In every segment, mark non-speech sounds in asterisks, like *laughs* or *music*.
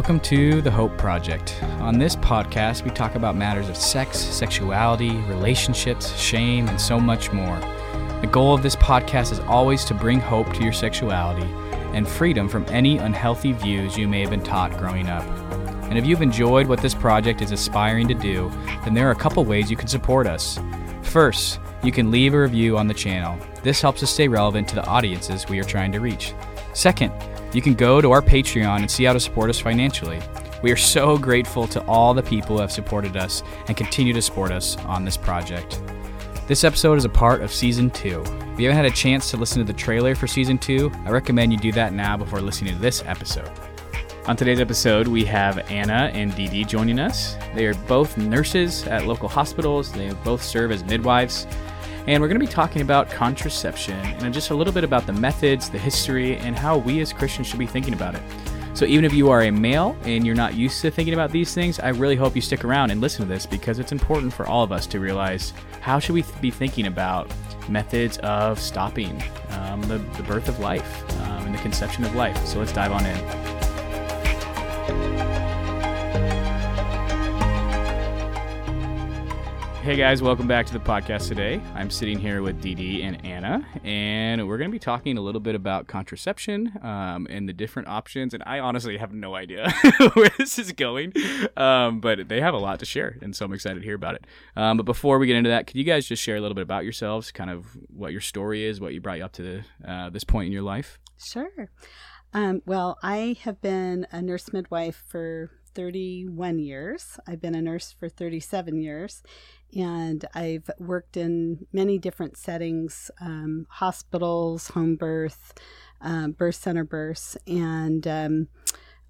Welcome to the Hope Project. On this podcast, we talk about matters of sex, sexuality, relationships, shame, and so much more. The goal of this podcast is always to bring hope to your sexuality and freedom from any unhealthy views you may have been taught growing up. And if you've enjoyed what this project is aspiring to do, then there are a couple ways you can support us. First, you can leave a review on the channel. This helps us stay relevant to the audiences we are trying to reach. Second, you can go to our Patreon and see how to support us financially. We are so grateful to all the people who have supported us and continue to support us on this project. This episode is a part of season two. If you haven't had a chance to listen to the trailer for season two, I recommend you do that now before listening to this episode. On today's episode, we have Anna and Dee Dee joining us. They are both nurses at local hospitals, they both serve as midwives. And we're going to be talking about contraception and just a little bit about the methods, the history, and how we as Christians should be thinking about it. So, even if you are a male and you're not used to thinking about these things, I really hope you stick around and listen to this because it's important for all of us to realize how should we be thinking about methods of stopping um, the, the, birth of life um, and the conception of life. So, let's dive on in. Hey guys, welcome back to the podcast today. I'm sitting here with Dee and Anna, and we're going to be talking a little bit about contraception um, and the different options. And I honestly have no idea *laughs* where this is going, um, but they have a lot to share, and so I'm excited to hear about it. Um, but before we get into that, could you guys just share a little bit about yourselves, kind of what your story is, what you brought you up to uh, this point in your life? Sure. Um, well, I have been a nurse midwife for 31 years. I've been a nurse for 37 years, and I've worked in many different settings um, hospitals, home birth, uh, birth center births. And um,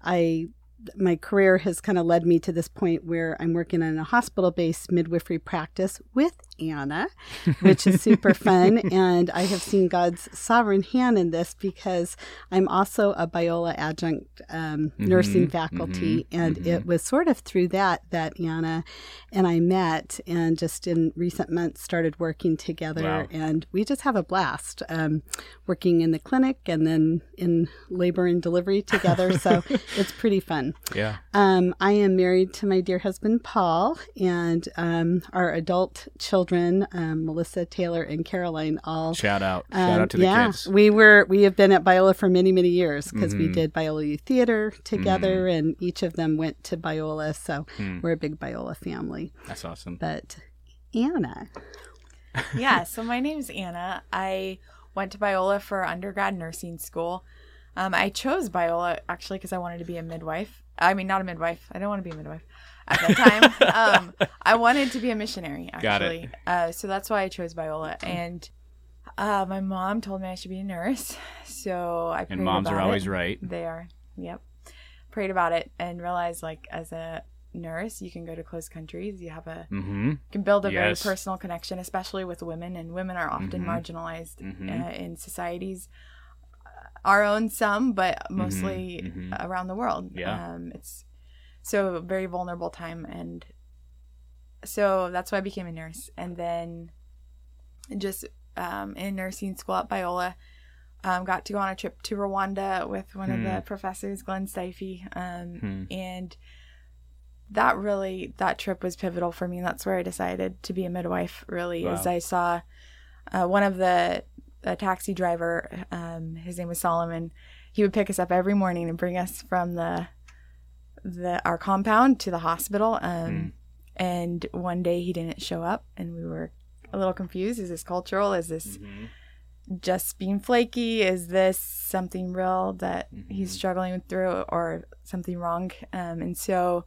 I my career has kind of led me to this point where I'm working in a hospital based midwifery practice with Anna, *laughs* which is super fun. And I have seen God's sovereign hand in this because I'm also a Biola adjunct um, mm-hmm, nursing faculty. Mm-hmm, and mm-hmm. it was sort of through that that Anna and I met and just in recent months started working together. Wow. And we just have a blast um, working in the clinic and then in labor and delivery together. So *laughs* it's pretty fun. Yeah. Um, I am married to my dear husband, Paul, and um, our adult children children, um, Melissa, Taylor, and Caroline. All shout out, um, shout out to the yeah, kids. we were we have been at Biola for many many years because mm-hmm. we did Biola Youth Theater together, mm-hmm. and each of them went to Biola, so mm. we're a big Biola family. That's awesome. But Anna, *laughs* yeah. So my name is Anna. I went to Biola for undergrad nursing school. Um, I chose Biola actually because I wanted to be a midwife. I mean, not a midwife. I don't want to be a midwife at that time. um, I wanted to be a missionary, *laughs* actually. Uh, so that's why I chose Biola. And uh, my mom told me I should be a nurse. *laughs* So I And moms are always it. right. They are. Yep. Prayed about it and realized, like, as a nurse, you can go to closed countries. You have a mm-hmm. can build a yes. very personal connection, especially with women. And women are often mm-hmm. marginalized mm-hmm. Uh, in societies. Uh, our own some, but mostly mm-hmm. Mm-hmm. around the world. Yeah. Um, it's so very vulnerable time and so that's why I became a nurse and then just um, in nursing school at Biola um, got to go on a trip to Rwanda with one hmm. of the hmm. professors Glenn Steife um, hmm. and that really that trip was pivotal for me and that's where I decided to be a midwife really wow. as I saw uh, one of the a taxi driver um, his name was Solomon he would pick us up every morning and bring us from the the our compound to the hospital. Um, mm. And one day he didn't show up, and we were a little confused. Is this cultural? Is this mm-hmm. just being flaky? Is this something real that mm-hmm. he's struggling through, or something wrong? Um, and so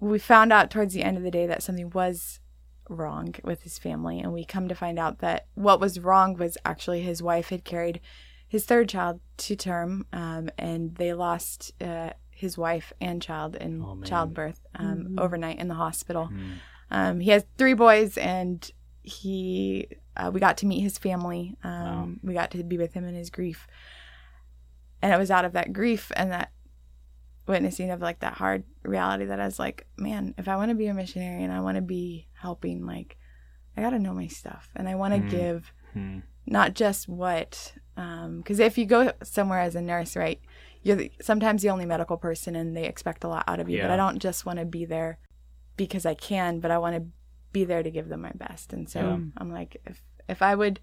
we found out towards the end of the day that something was wrong with his family, and we come to find out that what was wrong was actually his wife had carried his third child to term, um, and they lost. Uh, his wife and child in oh, childbirth um, mm-hmm. overnight in the hospital. Mm. Um, he has three boys, and he uh, we got to meet his family. Um, wow. We got to be with him in his grief, and it was out of that grief and that witnessing of like that hard reality that I was like, man, if I want to be a missionary and I want to be helping, like, I got to know my stuff, and I want to mm. give mm. not just what, because um, if you go somewhere as a nurse, right you're the, sometimes the only medical person and they expect a lot out of you. But I don't just want to be there because I can, but I want to be there to give them my best. And so Yeah. I'm like, if if I would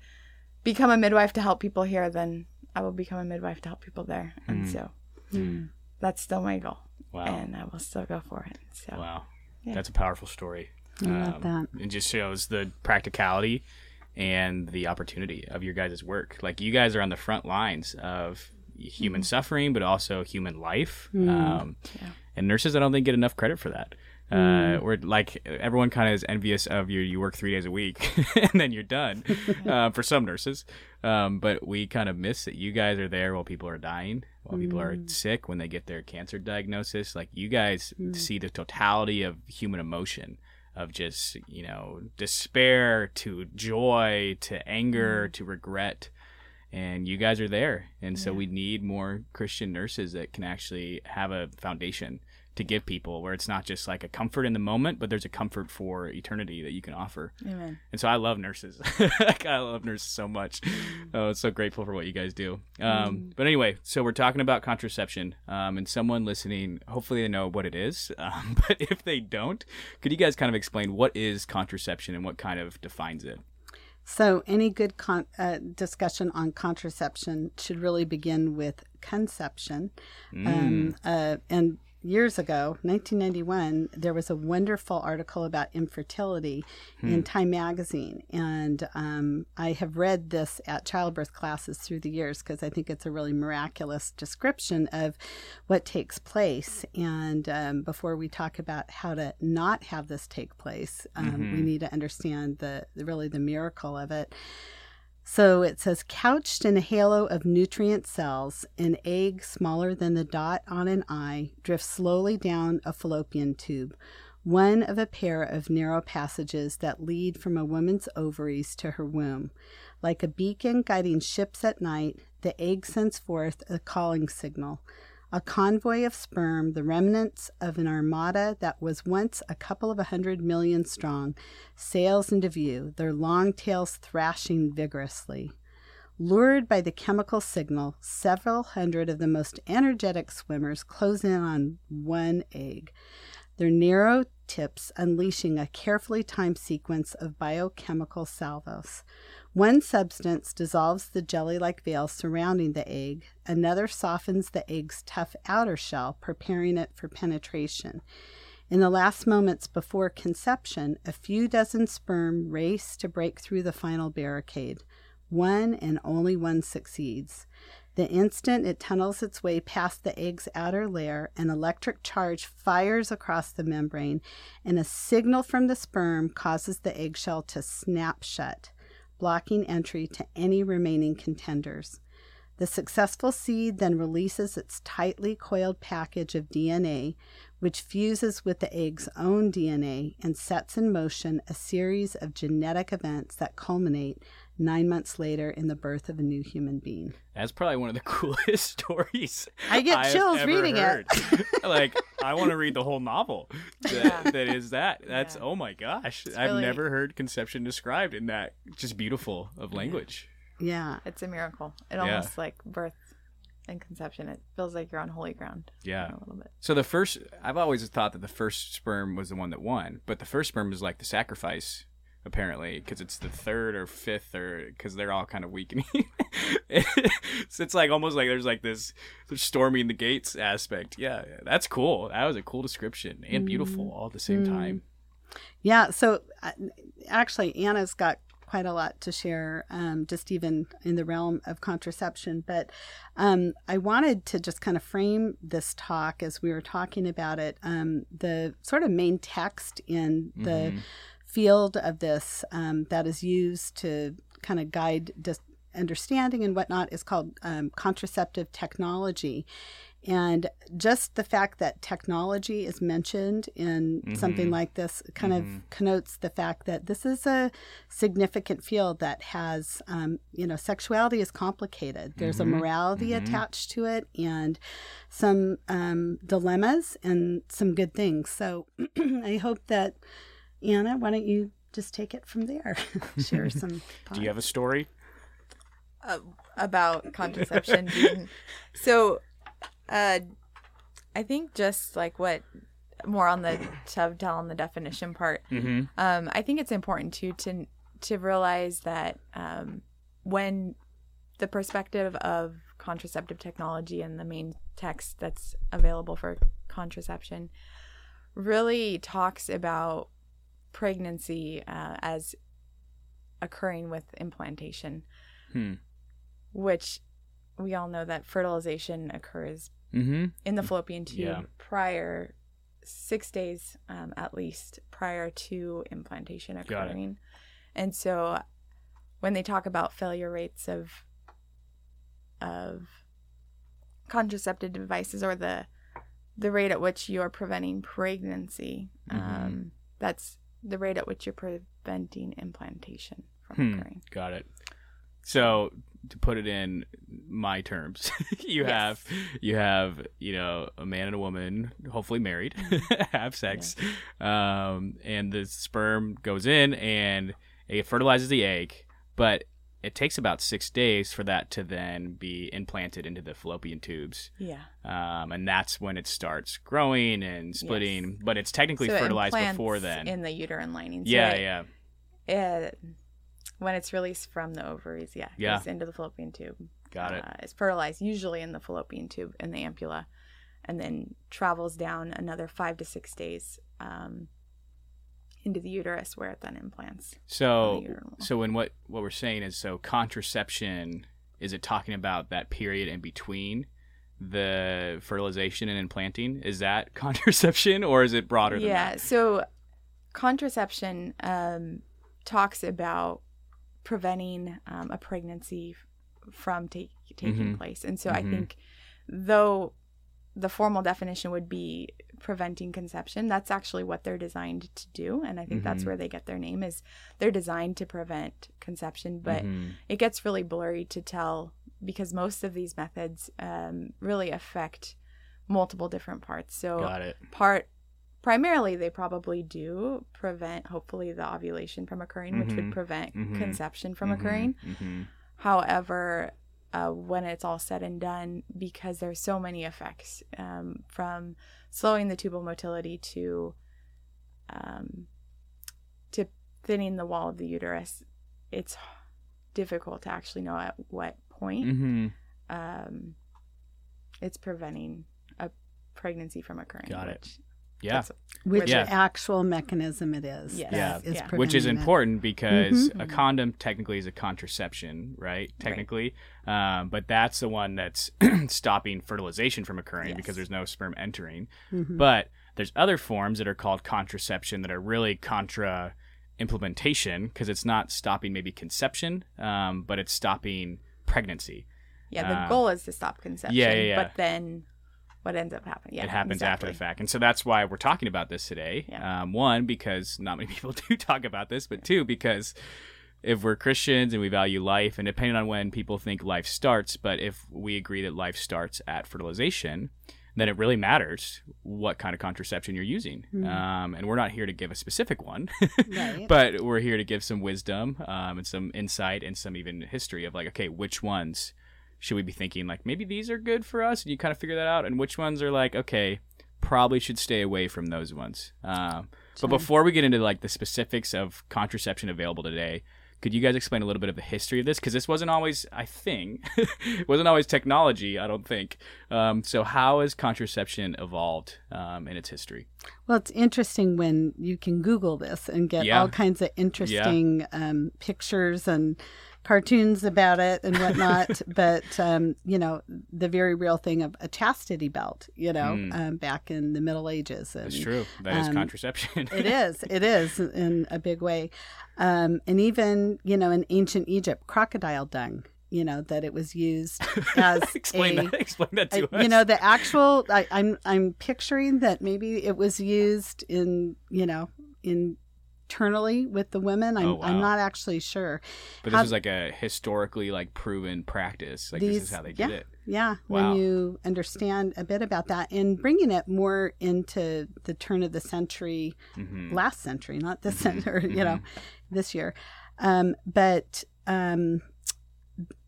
become a midwife to help people here, then I will become a midwife to help people there. And Mm. so Mm. that's still my goal, Wow. and I will still go for it. So Wow. Yeah. That's a powerful story. I love that. It just shows the practicality and the opportunity of your guys' work. Like you guys are on the front lines of human suffering, but also human life. Um, Yeah. And nurses, I don't think get enough credit for that. Uh, we're like everyone kind of is envious of you. You work three days a week *laughs* and then you're done. *laughs* uh, for some nurses, um, but we kind of miss that you guys are there while people are dying, while people are sick, when they get their cancer diagnosis. Like you guys see the totality of human emotion, of just you know despair to joy to anger to regret and you guys are there. And so we need more christian nurses that can actually have a foundation to give people where it's not just like a comfort in the moment but there's a comfort for eternity that you can offer. Amen. and so i love nurses. *laughs* Like, i love nurses so much. Oh it's so grateful for what you guys do. Um, but anyway so we're talking about contraception um, and someone listening hopefully they know what it is *laughs* um, but if they don't could you guys kind of explain what is contraception and what kind of defines it So, any good con- uh, discussion on contraception should really begin with conception. Um, uh, and years ago, 1991, there was a wonderful article about infertility in Time Magazine. And um, I have read this at childbirth classes through the years because I think it's a really miraculous description of what takes place. And um, before we talk about how to not have this take place, um, we need to understand the really the miracle of it. So it says, couched in a halo of nutrient cells, an egg smaller than the dot on an eye drifts slowly down a fallopian tube, one of a pair of narrow passages that lead from a woman's ovaries to her womb. Like a beacon guiding ships at night, the egg sends forth a calling signal. A convoy of sperm, the remnants of an armada that was once a couple of a hundred million strong, sails into view, their long tails thrashing vigorously. Lured by the chemical signal, several hundred of the most energetic swimmers close in on one egg, their narrow tips unleashing a carefully timed sequence of biochemical salvos. One substance dissolves the jelly like veil surrounding the egg, another softens the egg's tough outer shell, preparing it for penetration. In the last moments before conception, a few dozen sperm race to break through the final barricade. One and only one succeeds. The instant it tunnels its way past the egg's outer layer, an electric charge fires across the membrane, and a signal from the sperm causes the eggshell to snap shut, blocking entry to any remaining contenders. The successful seed then releases its tightly coiled package of DNA, which fuses with the egg's own DNA and sets in motion a series of genetic events that culminate nine months later in the birth of a new human being. That's probably one of the *laughs* coolest stories. I get have chills ever reading it. it. *laughs* like I want to read the whole novel. That, Yeah. that is that. That's Yeah. oh my gosh. I've really- never heard conception described in that just beautiful of language. Yeah. It's a miracle. It Yeah. almost like birth and conception. It feels like you're on holy ground. Yeah. A little bit. So the first, I've always thought that the first sperm was the one that won, but the first sperm is like the sacrifice, apparently, because it's the third or fifth, or because they're all kind of weakening. *laughs* so it's like almost like there's like this storming the gates aspect. Yeah, that's cool. That was a cool description and beautiful all at the same time. Yeah. So uh, actually, Anna's got quite a lot to share, um, just even in the realm of contraception. But um, I wanted to just kind of frame this talk as we were talking about it. Um, the sort of main text in the Mhm. Field of this um, that is used to kind of guide dis- understanding and whatnot is called um, contraceptive technology. And just the fact that technology is mentioned in something Mhm. like this kind Mhm. of connotes the fact that this is a significant field that has, um, you know, sexuality is complicated. There's Mhm. a morality Mhm. attached to it and some um, dilemmas and some good things. So *clears throat* I hope that, Anna, why don't you just take it from there? *laughs* Share some. *laughs* Do you have a story? uh, about contraception being *laughs* so Uh, I think just like what more on the to tell on the definition part. Mm-hmm. Um, I think it's important too to to realize that um, when the perspective of contraceptive technology and the main text that's available for contraception really talks about pregnancy uh, as occurring with implantation, Hmm. which we all know that fertilization occurs Mm-hmm. in the fallopian tube Yeah. prior six days um, at least prior to implantation occurring and so when they talk about failure rates of of contraceptive devices or the the rate at which you're preventing pregnancy Mhm. um, that's the rate at which you're preventing implantation from Hmm. occurring Got it. So to put it in my terms, *laughs* you Yes. have you have you know a man and a woman, hopefully married, *laughs* have sex, um, and the sperm goes in and it fertilizes the egg, but it takes about six days for that to then be implanted into the fallopian tubes, yeah um, and that's when it starts growing and splitting. But it's technically So fertilized implants before then. in the uterine lining yeah, it- yeah, uh, when it's released from the ovaries, yeah, Yeah. goes into the fallopian tube. got it. Uh, it's fertilized usually in the fallopian tube in the ampulla, and then travels down another five to six days um, into the uterus, where it then implants. So, so when what what we're saying is so contraception is it talking about that period in between the fertilization and implanting? Is that *laughs* contraception or is it broader than that? yeah. So contraception um, talks about preventing um, a pregnancy from take, taking Mhm. place, and so I Mhm. think though the formal definition would be preventing conception that's actually what they're designed to do and i think that's Mhm. where they get their name is they're designed to prevent conception but Mhm. it gets really blurry to tell because most of these methods um, really affect multiple different parts so got it. part primarily they probably do prevent hopefully the ovulation from occurring which Mhm. would prevent Mhm. conception from Mhm. occurring however uh, when it's all said and done because there's so many effects um, from slowing the tubal motility to um, to thinning the wall of the uterus it's difficult to actually know at what point Mhm. um, it's preventing a pregnancy from occurring Got it. Which Yeah. that's- Which Yeah. actual mechanism it is. Yes. Yeah. is Yeah. Which is preventing it. important because Mhm. a condom technically is a contraception, right? Technically, um, but that's the one that's *clears throat* stopping fertilization from occurring Yes. because there's no sperm entering. Mhm. But there's other forms that are called contraception that are really contra implantation because it's not stopping maybe conception, um, but it's stopping pregnancy. yeah the Uh, goal is to stop conception yeah, yeah. but then what ends up happening yeah it happens after the fact. And so that's why we're talking about this today. Yeah. Um, one, because not many *laughs* people do talk about this, but two, because if we're Christians and we value life, and depending on when people think life starts, but if we agree that life starts at fertilization, then it really matters what kind of contraception you're using. Mhm. Um, and we're not here to give a specific one, *laughs* Right. but we're here to give some wisdom um, and some insight and some even history of like, okay, which ones should we be thinking like maybe these are good for us? And you kind of figure that out, and which ones are like, okay, probably should stay away from those ones. Um, but before we get into like the specifics of contraception available today, could you guys explain a little bit of the history of this? Because this wasn't always, I think, it *laughs* wasn't always technology. I don't think. Um, so how has contraception evolved um, in its history? Well, it's interesting when you can Google this and get Yeah. all kinds of interesting um, pictures and cartoons about it and whatnot. *laughs* but um, you know, the very real thing of a chastity belt. You know, Mm. um, back in the Middle Ages. And That's true. That is um, contraception. *laughs* it is. It is in a big way. Um, and even, you know, in ancient Egypt, crocodile dung, you know, that it was used *laughs* as explain a, that. Explain that to I- us. you know, the actual, I, I'm, I'm picturing that maybe it was used in, you know, internally with the women. I'm, Oh, wow. I'm not actually sure. but this how- is like a historically like proven practice. Like this is how they yeah. did it. Yeah, Wow. when you understand a bit about that and bringing it more into the turn of the century hmm last century, not this Mhm, century, you know, mhm. this year. Um, but um,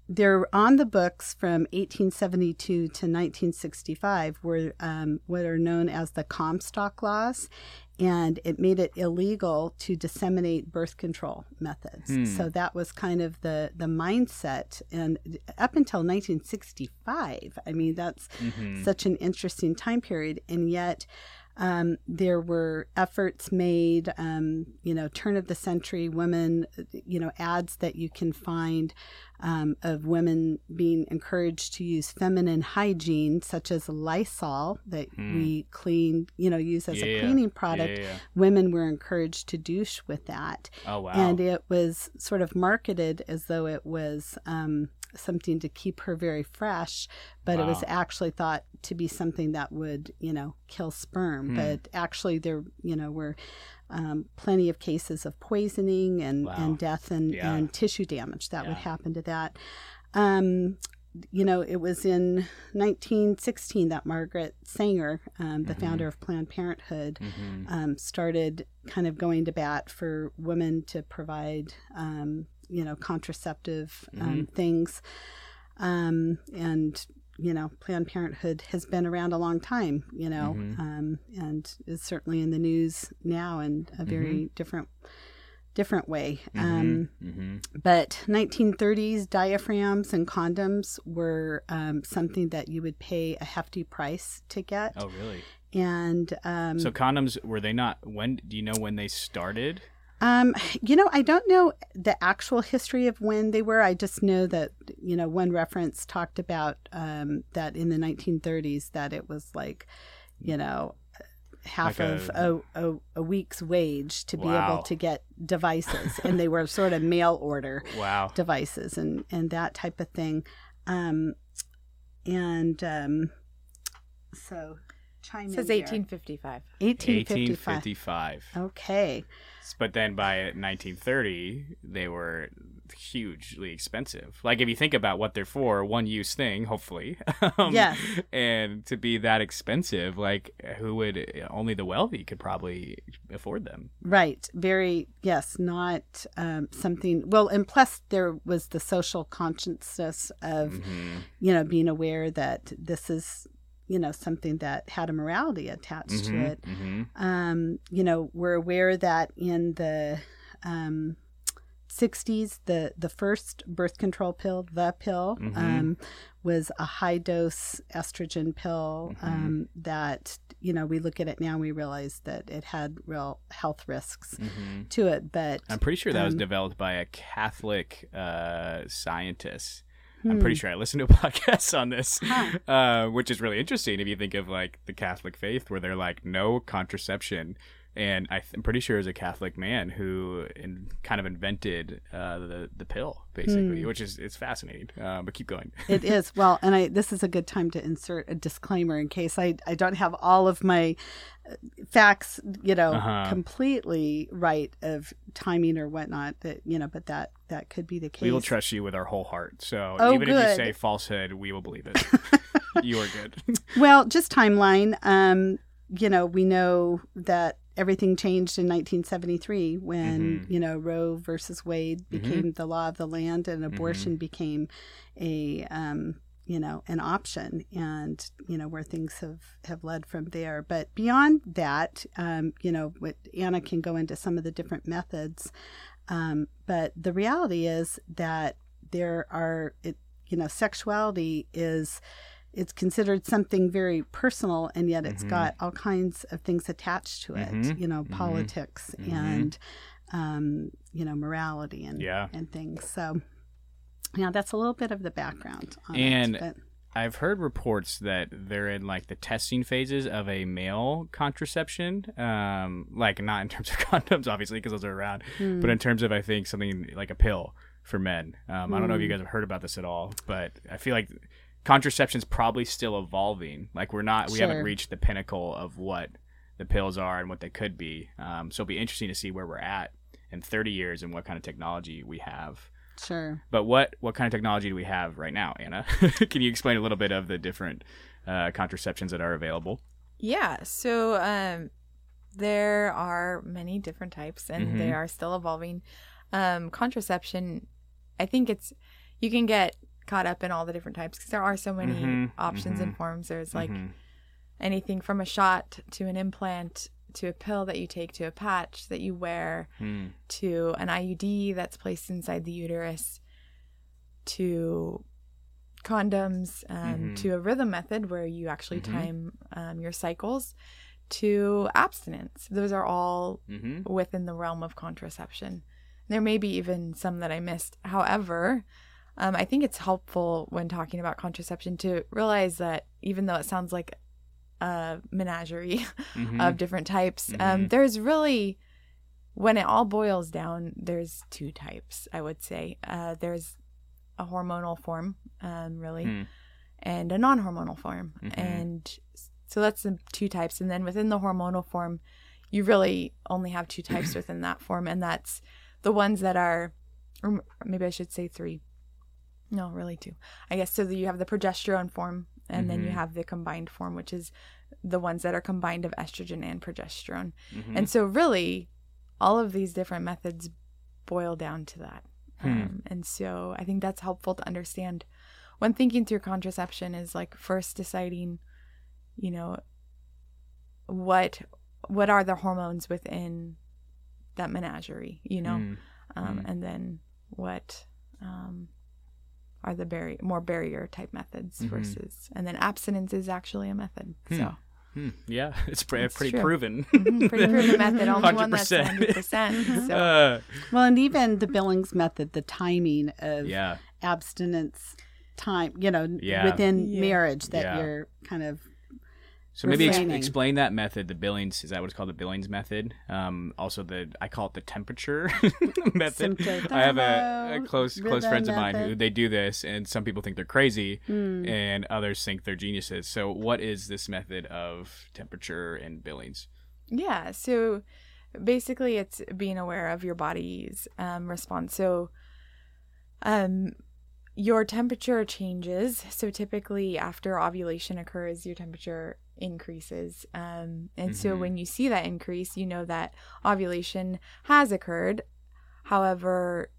they're on the books from 1872 to 1965 were um, what are known as the Comstock laws, and it made it illegal to disseminate birth control methods. Hmm. So that was kind of the the mindset, and up until 1965, I mean that's Mhm. such an interesting time period, and yet. Um, there were efforts made, um, you know, turn of the century women, you know, ads that you can find um, of women being encouraged to use feminine hygiene, such as Lysol, that we clean, you know, use as Hmm. Yeah, a cleaning product. Yeah. Women were encouraged to douche with that. Oh wow. And it was sort of marketed as though it was um, something to keep her very fresh, but it was actually thought to be something that would, you know, kill sperm. Hmm. But actually, there, you know, were um, plenty of cases of poisoning and, Wow. and death and, Yeah. and tissue damage that would happen to that. Um, you know, it was in 1916 that Margaret Sanger, um, the Mhm. founder of Planned Parenthood, Mhm. um, started kind of going to bat for women to provide, um, you know, contraceptive um, things. Um, and, you know, Planned Parenthood has been around a long time, you know, Mhm. um, and is certainly in the news now in a very different different way. Um, Mhm. but 1930s diaphragms and condoms were um, something that you would pay a hefty price to get. Oh really? And um, So condoms were they not? When do you know when they started? Um, you know, I don't know the actual history of when they were. I just know that you know one reference talked about um, that in the 1930s that it was like, you know, half Like of a- a, a, week's wage to be Wow. able to get devices, and they were sort of mail order Wow. devices and and that type of thing. Um, and um, so chime It says in here. 1855. 1855. 1855. Okay. But then by 1930, they were hugely expensive. Like if you think about what they're for, one use thing, hopefully. *laughs* um, Yes. And to be that expensive, like who would only the wealthy could probably afford them. Right. Very, yes, not um, something. Well, and plus there was the social consciousness of, Mhm. you know, being aware that this is, you know, something that had a morality attached to Mhm. it. Mhm. Um, you know, we're aware that in the um, 60s, the, the first birth control pill, the pill, Mhm. um, was a high dose estrogen pill Mhm. um, that, you know, we look at it now and we realize that it had real health risks Mhm. to it. But I'm pretty sure that was Um, developed by a Catholic uh, scientist. Hmm, I'm pretty sure I listened to a *laughs* podcast on this, Huh. uh, which is really interesting if you think of like the Catholic faith, where they're like no contraception. And I I'm pretty sure was a Catholic man who in, kind of invented uh, the the pill, basically, Hmm. which is it's fascinating. Uh, but keep going. it *laughs* is well, and I this is a good time to insert a disclaimer in case I I don't have all of my uh, facts, you know, Uh-huh. completely right of timing or whatnot. That you know, but that that could be the case. We will trust you with our whole heart. So Oh, even if you say falsehood, we will believe it. *laughs* you are good. Well, just timeline. Um, you know, we know that everything changed in 1973 when Mhm. you know Roe versus Wade became the law of the land and abortion became a um, you know an option, and you know where things have have led from there. But beyond that, um, you know, what Anna can go into some of the different methods. Um, but the reality is that there are it you know sexuality is it's considered something very personal and yet it's Mhm. got all kinds of things attached to it Mhm. you know Mhm. politics Mhm. and um, you know morality and Yeah. and things so yeah that's a little bit of the background on And- it, I've heard reports that they're in like the testing phases of a male contraception, um, like not in *laughs* terms of condoms, obviously, because those are around, hmm, but in terms of I think something like a pill for men. Um, I don't know if you Hmm. guys have heard about this at all, but I feel like contraception's probably still evolving. Like we're not, we haven't reached the pinnacle of what the pills are and what they could be. Um, so it'll be interesting to see where we're at in 30 years and what kind of technology we have. sure But what what kind of technology do we have right now, Anna? *laughs* Can you explain a little bit of the different uh, contraceptions that are available? Yeah. So um, there are many different types, and Mhm. they are still evolving. Um, contraception, I think it's you can get caught up in all the different types because there are so many Mhm, options and mhm, forms. There's like Mhm. anything from a shot to an implant to a pill that you take to a patch that you wear Hmm. to an IUD that's placed inside the uterus to condoms um, Mhm. to a rhythm method where you actually Mhm. time um, your cycles to abstinence. Those are all Mhm. within the realm of contraception. There may be even some that I missed. However, um, I think it's helpful when talking about contraception to realize that even though it sounds like a menagerie *laughs* Mhm. of different types, um, Mhm. there's really, when it all boils down, there's two types, I would say. Uh, there's a hormonal form, um, really, Hmm. and a non hormonal form. Mhm. And so that's the two types. And then within the hormonal form, you really only have two types *clears throat* within that form, and that's the ones that are, or maybe I should say three. No, really two. I guess so. That you have the progesterone form, and then you Mhm. have the combined form, which is the ones that are combined of estrogen and progesterone. Mhm. And so, really, all of these different methods boil down to that. Hmm. Um, and so, I think that's helpful to understand when thinking through contraception is like first deciding, you know, what what are the hormones within that menagerie, you know, Hmm. um, Mm. and then what um, are the barrier more barrier type methods Mhm. versus, and then abstinence is actually a method. So. Hmm. Yeah, *laughs* it's pre- It's pretty true. proven. *laughs* Mhm, pretty proven method. Only one that's *laughs* 100%. 100%. So. Uh, Well, and even the Billings method, the timing of yeah. abstinence time, you know, Yeah. within Yeah. marriage that Yeah. you're kind of So maybe ex- explain that method, the Billings. Is that what it's called, the Billings method? Um, also, the I call it the temperature *laughs* method. I have a, a close close friends of mine who they do this, and some people think they're crazy, mm, and others think they're geniuses. So, what is this method of temperature and Billings? Yeah. So basically, it's being aware of your body's um, response. So, um, your temperature changes. So typically, after ovulation occurs, your temperature increases. Um, and so Mhm. when you see that increase, you know that ovulation has occurred. However,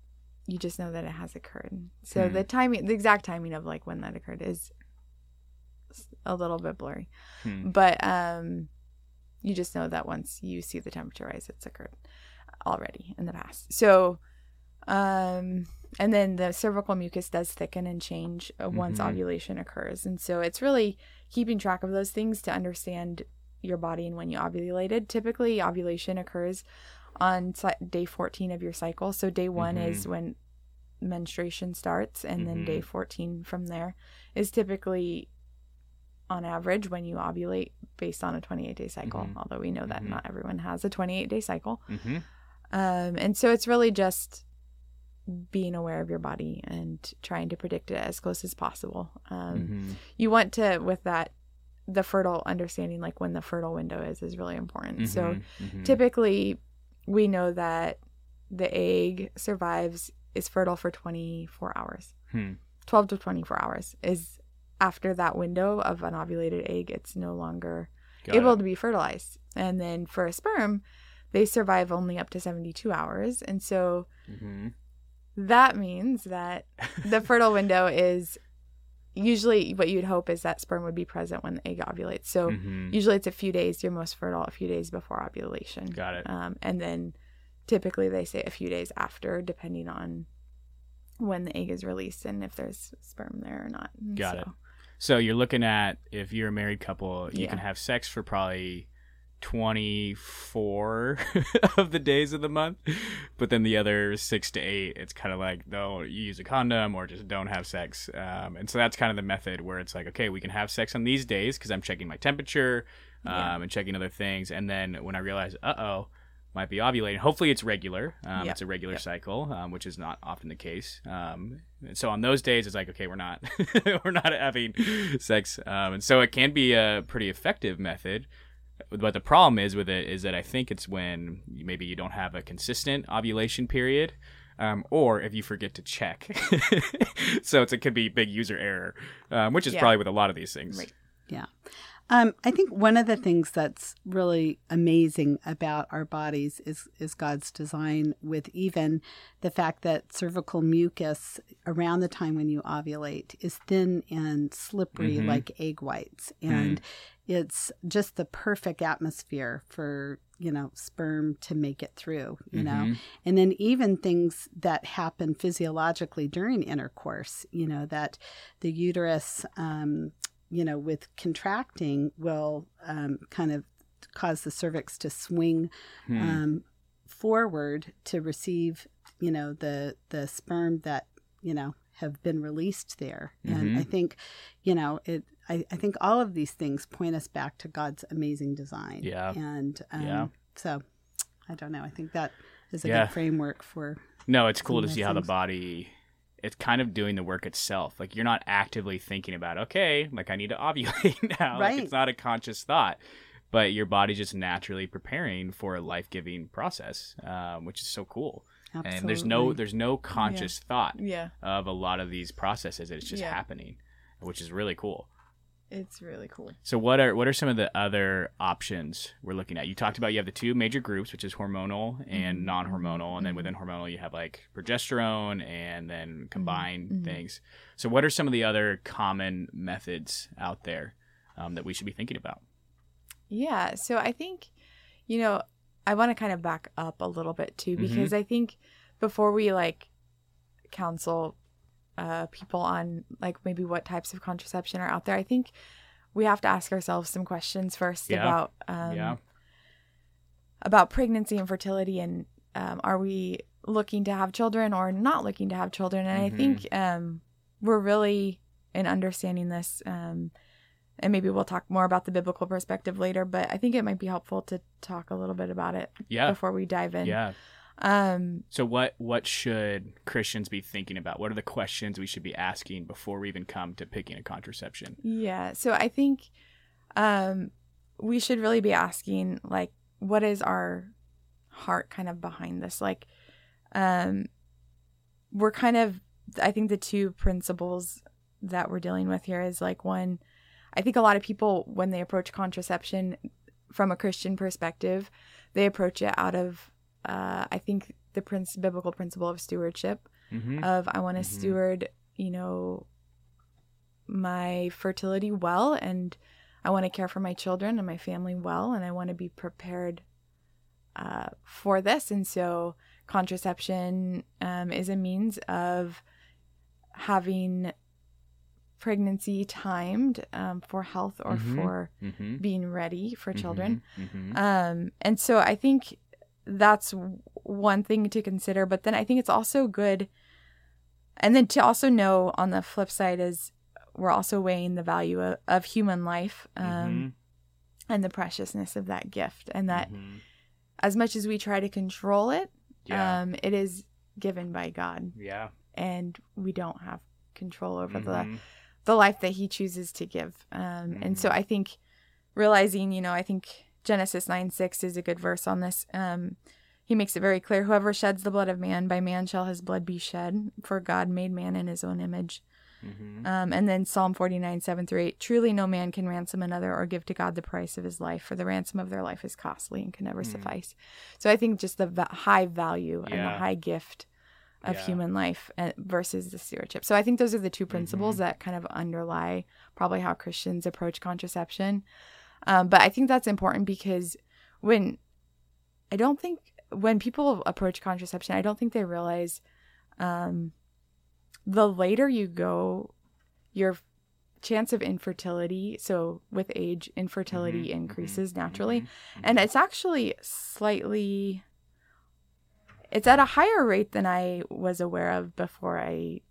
you just know that it has occurred. So Hmm. the timing, the exact timing of like when that occurred is a little bit blurry Hmm. but um you just know that once you see the temperature rise it's occurred already in the past so um and then the cervical mucus does thicken and change uh, once Mhm. ovulation occurs and so it's really keeping track of those things to understand your body and when you ovulated typically ovulation occurs on day 14 of your cycle so day one Mhm. is when menstruation starts and then Mhm. day 14 from there is typically on average when you ovulate based on a 28 day cycle Mhm. although we know that Mhm. not everyone has a 28 day cycle Mm-hmm. um, and so it's really just being aware of your body and trying to predict it as close as possible um, hmm you want to with that the fertile understanding like when the fertile window is is really important so Mm-hmm. typically we know that the egg survives is fertile for 24 hours Hmm. 12 to 24 hours is after that window of an ovulated egg it's no longer Got able it. to be fertilized and then for a sperm they survive only up to 72 hours and so Mhm. That means that the fertile window is usually what you'd hope is that sperm would be present when the egg ovulates so Mhm. usually it's a few days you're most fertile a few days before ovulation Got it. um, and then typically they say a few days after depending on when the egg is released and if there's sperm there or not Got so- it. So you're looking at if you're a married couple, you Yeah. can have sex for probably 24 *laughs* of the days of the month, but then the other six to eight, it's kind of like no, you use a condom or just don't have sex. Um, and so that's kind of the method where it's like, okay, we can have sex on these days because I'm checking my temperature um, Yeah. and checking other things, and then when I realize, uh oh. Might be ovulating. Hopefully, it's regular. Um, Yep. It's a regular Yep. cycle, um, which is not often the case. Um, and so on those days, it's like, okay, we're not, *laughs* we're not having sex, um, and so it can be a pretty effective method. But the problem is with it is that I think it's when maybe you don't have a consistent ovulation period, um, or if you forget to check. *laughs* so it's, it could be big user error, um, which is Yeah. probably with a lot of these things. Right. Yeah. Um, I think one of the things that's really amazing about our bodies is is God's design with even the fact that cervical mucus around the time when you ovulate is thin and slippery Mhm. like egg whites and it's just the perfect atmosphere for you know sperm to make it through you know Mhm. and then even things that happen physiologically during intercourse you know that the uterus um, you know with contracting will um, kind of cause the cervix to swing Hmm. um, forward to receive you know the the sperm that you know have been released there and Mhm. i think you know it I, I think all of these things point us back to god's amazing design Yeah. and um, Yeah. so i don't know i think that is a Yeah. good framework for No, it's cool to see those how the body it's kind of doing the work itself. Like you're not actively thinking about, okay, like I need to ovulate *laughs* now. Like Right. it's not a conscious thought. But your body's just naturally preparing for a life giving process, um, which is so cool. absolutely And there's no there's no conscious thought Yeah, of a lot of these processes. It's just Yeah. happening, which is really cool. It's really cool. So what are what are some of the other options we're looking at? You talked about you have the two major groups, which is hormonal and Mhm. non-hormonal, and then Mhm. within hormonal you have like progesterone and then combined Mhm. things. So what are some of the other common methods out there um, that we should be thinking about? Yeah. So I think, you know, I want to kind of back up a little bit too, Mhm. because I think before we like counsel uh, people on like maybe what types of contraception are out there, I think we have to ask ourselves some questions first Yeah. about um, yeah, about pregnancy and fertility, and um, are we looking to have children or not looking to have children? And Mhm. I think um, we're really in understanding this. Um, and maybe we'll talk more about the biblical perspective later, but I think it might be helpful to talk a little bit about it yeah, before we dive in. yeah. Um, So what what should Christians be thinking about? What are the questions we should be asking before we even come to picking a contraception? yeah. So I think um, we should really be asking, like, what is our heart kind of behind this? Like, um, we're kind of, I think the two principles that we're dealing with here is like one, I think a lot of people, when they approach contraception from a Christian perspective, they approach it out of, uh, I think, the prince, biblical principle of stewardship. Mm-hmm. of I want to Mhm. steward, you know, my fertility well and I want to care for my children and my family well and I want to be prepared uh, for this. And so contraception um, is a means of having pregnancy timed um, for health or Mhm. for mm-hmm. being ready for children. Mm-hmm. Um, and so I think that's one thing to consider. But then I think it's also good, and then to also know on the flip side is we're also weighing the value of, of human life um, Mhm. and the preciousness of that gift, and that Mhm. as much as we try to control it, yeah, um, it is given by God, yeah. and we don't have control over the Mhm. the life that he chooses to give. Um, And so Mhm. I think realizing, you know, I think Genesis 9 6 is a good verse on this. Um, he makes it very clear whoever sheds the blood of man, by man shall his blood be shed, for God made man in his own image. Mhm. Um, and then Psalm 49 7 through 8 truly no man can ransom another or give to God the price of his life, for the ransom of their life is costly and can never Mm. suffice. So I think just the va- high value and the high gift of Yeah. human life uh, versus the stewardship. So I think those are the two principles Mhm. that kind of underlie probably how Christians approach contraception. Um, but I think that's important because when I don't think when people approach contraception, I don't think they realize um, the later you go, your chance of infertility. So with age, infertility Mhm, increases mhm, naturally, mhm, and it's actually slightly. It's at a higher rate than I was aware of before I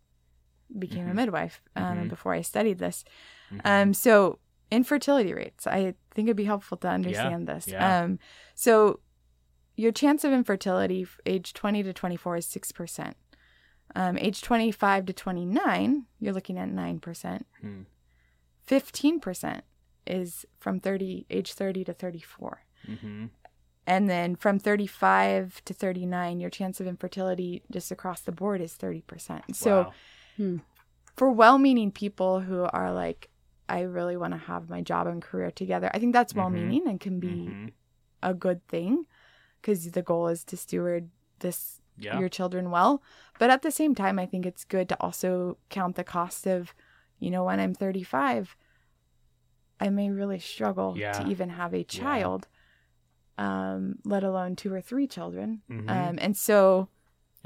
became a Mhm. midwife um, and before I studied this. Um, so infertility rates, I think it'd be helpful to understand this. yeah. Um, so your chance of infertility, age 20 to 24, is 6%. Um, age 25 to 29, you're looking at 9%. Hmm. 15% is from 30, age 30 to 34. Mhm. And then from 35 to 39, your chance of infertility just across the board is 30%. So Wow. Hmm. for well meaning people who are like, I really want to have my job and career together. I think that's well meaning and can be Mhm. a good thing because the goal is to steward this Yeah. your children well. But at the same time, I think it's good to also count the cost of, you know, when I'm 35, I may really struggle Yeah. to even have a child, um, let alone two or three children. Mhm. Um, and so,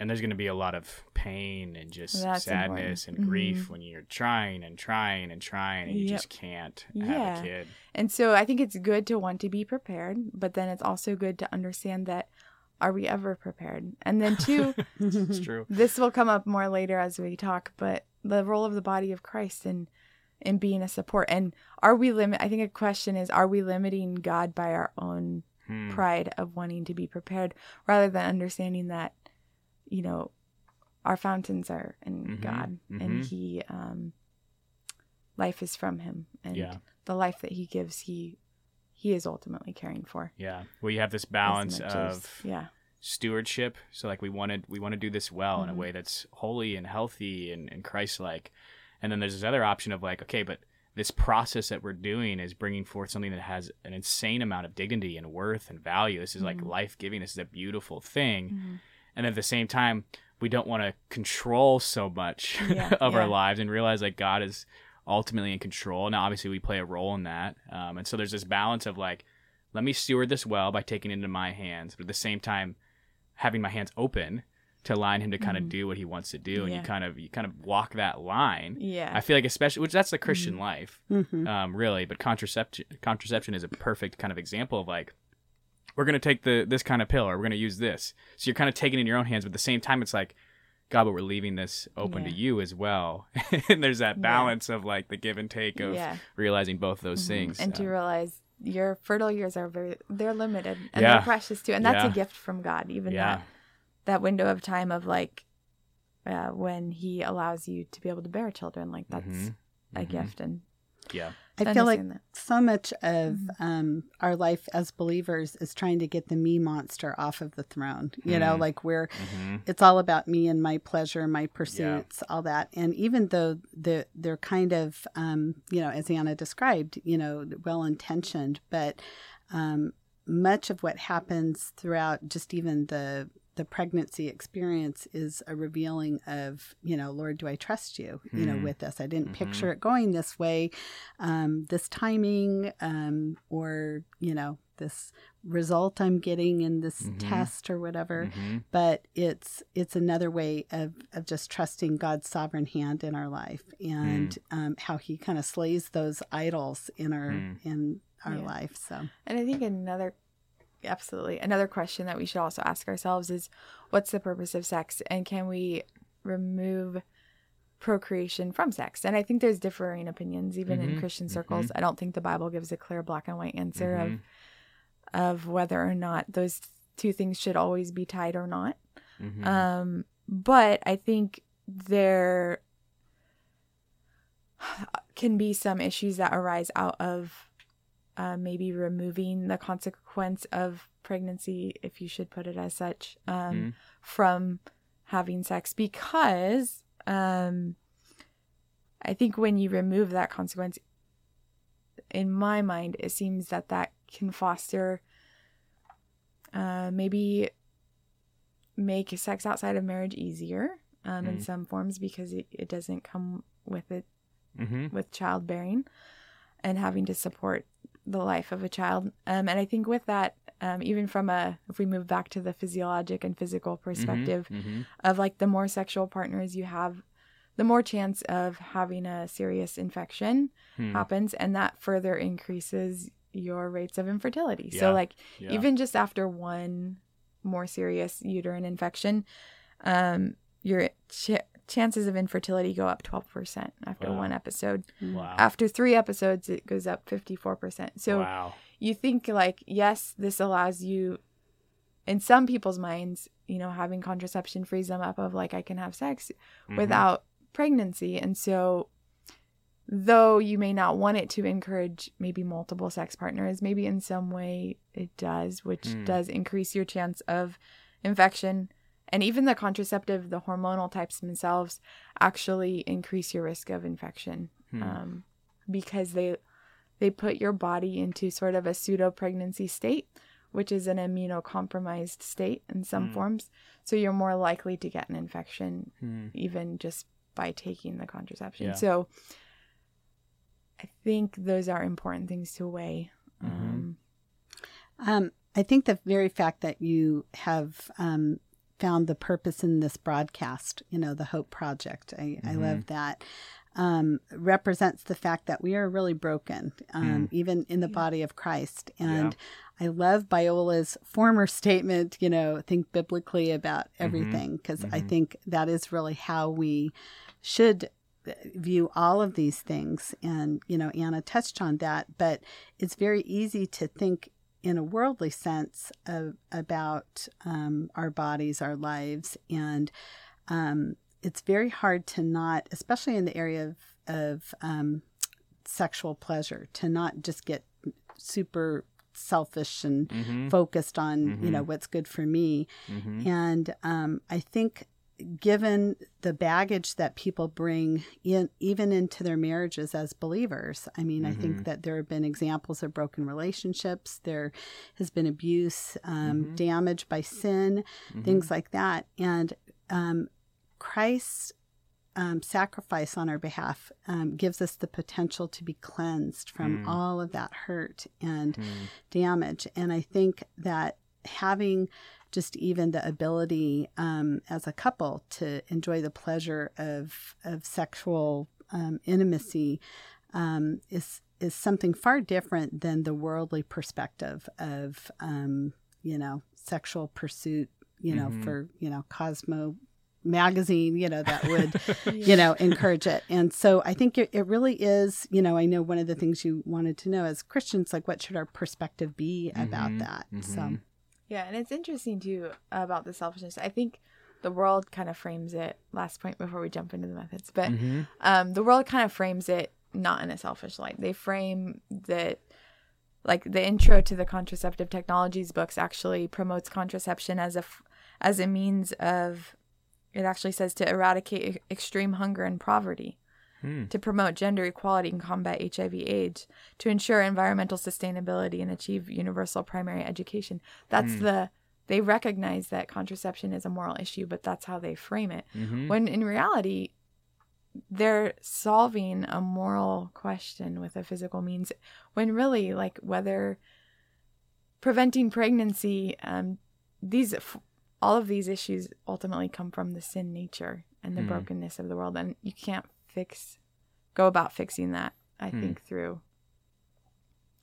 and there's going to be a lot of pain and just That's sadness important. and grief Mhm. when you're trying and trying and trying and you Yep. just can't have a kid. and so I think it's good to want to be prepared, but then it's also good to understand that are we ever prepared? And then two, *laughs* It's true. this will come up more later as we talk, but the role of the body of Christ in in being a support and are we limit I think a question is are we limiting God by our own Hmm. pride of wanting to be prepared rather than understanding that you know our fountains are in Mhm, God and mhm. he um life is from him and Yeah. the life that he gives he he is ultimately caring for Yeah. Well, you have this balance of as- yeah stewardship. So like we wanted we want to do this well in a Mhm. way that's holy and healthy and, and Christ like. And then there's this other option of like, okay, but this process that we're doing is bringing forth something that has an insane amount of dignity and worth and value. This is like Mhm. life giving. This is a beautiful thing. Mhm. And at the same time, we don't want to control so much Yeah, *laughs* of our lives and realize like God is ultimately in control. Now, obviously, we play a role in that. Um, and so there's this balance of like, let me steward this well by taking it into my hands, but at the same time, having my hands open to allow him to kind of Mhm. do what he wants to do. And you kind of you kind of walk that line. yeah I feel like especially which that's the Christian Mhm. life Mhm. um, really. But contraception contraception is a perfect kind of example of like we're gonna take the this kind of pill or we're gonna use this. So you're kind of taking it in your own hands, but at the same time, it's like God, but we're leaving this open to you as well. *laughs* and there's that Yeah. balance of like the give and take of yeah realizing both those Mhm. things. and to realize your fertile years are very they're limited and Yeah. they're precious too and that's Yeah. a gift from god even yeah, that that window of time of like uh, when he allows you to be able to bear children like that's Mhm. a Mhm. gift and yeah, I feel like that. so much of Mhm. um, our life as believers is trying to get the me monster off of the throne. You know, Mm. like we're hmm it's all about me and my pleasure, my pursuits, all that. And even though the they're kind of um, you know, as Anna described, you know, well intentioned, but um, much of what happens throughout just even the the pregnancy experience is a revealing of you know lord do i trust you you know Hmm. with this i didn't Mhm. picture it going this way um, this timing um, or you know this result i'm getting in this Mhm. test or whatever hmm but it's it's another way of of just trusting God's sovereign hand in our life and um, how He kind of slays those idols in our Mm. in our Yeah. life. So and i think another absolutely. Another question that we should also ask ourselves is what's the purpose of sex and can we remove procreation from sex? And i think there's differing opinions even in Mhm, christian circles. I don't think the bible gives a clear black and white answer Mhm. of of whether or not those two things should always be tied or not. Hmm Um, but I think there can be some issues that arise out of uh, maybe removing the consequence of pregnancy, if you should put it as such, um, Mhm. from having sex because um, I think when you remove that consequence, in my mind, it seems that that can foster uh, maybe make sex outside of marriage easier um, in Mm. some forms because it, it doesn't come with it hmm with childbearing and having to support the life of a child. Um, and I think with that, um, even from a, if we move back to the physiologic and physical perspective hmm of like the more sexual partners you have, the more chance of having a serious infection Hmm. happens. And that further increases your rates of infertility. Yeah. So, like, Yeah. even just after one more serious uterine infection, um, your ch- chances of infertility go up 12% after Wow. one episode. wow. After three episodes, it goes up 54%. So wow. you think, like, yes, this allows you, in some people's minds, you know, having contraception frees them up of, like, I can have sex Mhm. without pregnancy. And so, though you may not want it to encourage maybe multiple sex partners, maybe in some way it does, which Hmm. does increase your chance of infection. And even the contraceptive, the hormonal types themselves actually increase your risk of infection. Hmm. Um, because they they put your body into sort of a pseudo pregnancy state, which is an immunocompromised state in some Mm. forms. So you're more likely to get an infection Hmm. even just by taking the contraception. Yeah. So I think those are important things to weigh. Mhm. Um, Um, I think the very fact that you have um, found the purpose in this broadcast, you know, the Hope Project, I, I Mhm. love that, um, represents the fact that we are really broken, um, even in the body of Christ. And I love Biola's former *laughs* statement, you know, think biblically about everything, because I Mhm. think that is really how we should uh, view all of these things. And, you know, Anna touched on that, but it's very easy to think in a worldly sense of, about um, our bodies, our lives, and um, it's very hard to not, especially in the area of, of um, sexual pleasure, to not just get super selfish and Mhm. focused on you know Mhm. what's good for me. Mhm. And um, I think, given the baggage that people bring in, even into their marriages as believers, I mean, I Mhm. think that there have been examples of broken relationships. There has been abuse, um, Mhm. damage by sin, Mhm. things like that. And um, Christ's um, sacrifice on our behalf um, gives us the potential to be cleansed from Mm. all of that hurt and Hmm. damage. And I think that having just even the ability um, as a couple to enjoy the pleasure of of sexual um, intimacy um, is is something far different than the worldly perspective of um, you know sexual pursuit. You know, Mhm. for you know Cosmo magazine, you know that would *laughs* you know encourage it and so i think it, it really is you know i know one of the things you wanted to know as christians like what should our perspective be about Mhm, that so mhm. Yeah, and it's interesting too about the selfishness. I think the world kind of frames it. Last point before we jump into the methods, but Mhm. um, the world kind of frames it not in a selfish light. They frame that, like the intro to the contraceptive technologies books actually promotes contraception as a f- as a means of. It actually says to eradicate extreme hunger and poverty, Hmm. to promote gender equality and combat HIV/AIDS, to ensure environmental sustainability and achieve universal primary education. That's Hmm. the they recognize that contraception is a moral issue, but that's how they frame it. Mhm. When in reality, they're solving a moral question with a physical means. When really, like whether preventing pregnancy, um, these f- all of these issues ultimately come from the sin nature and the Hmm. brokenness of the world, and you can't fix go about fixing that. I Hmm. think through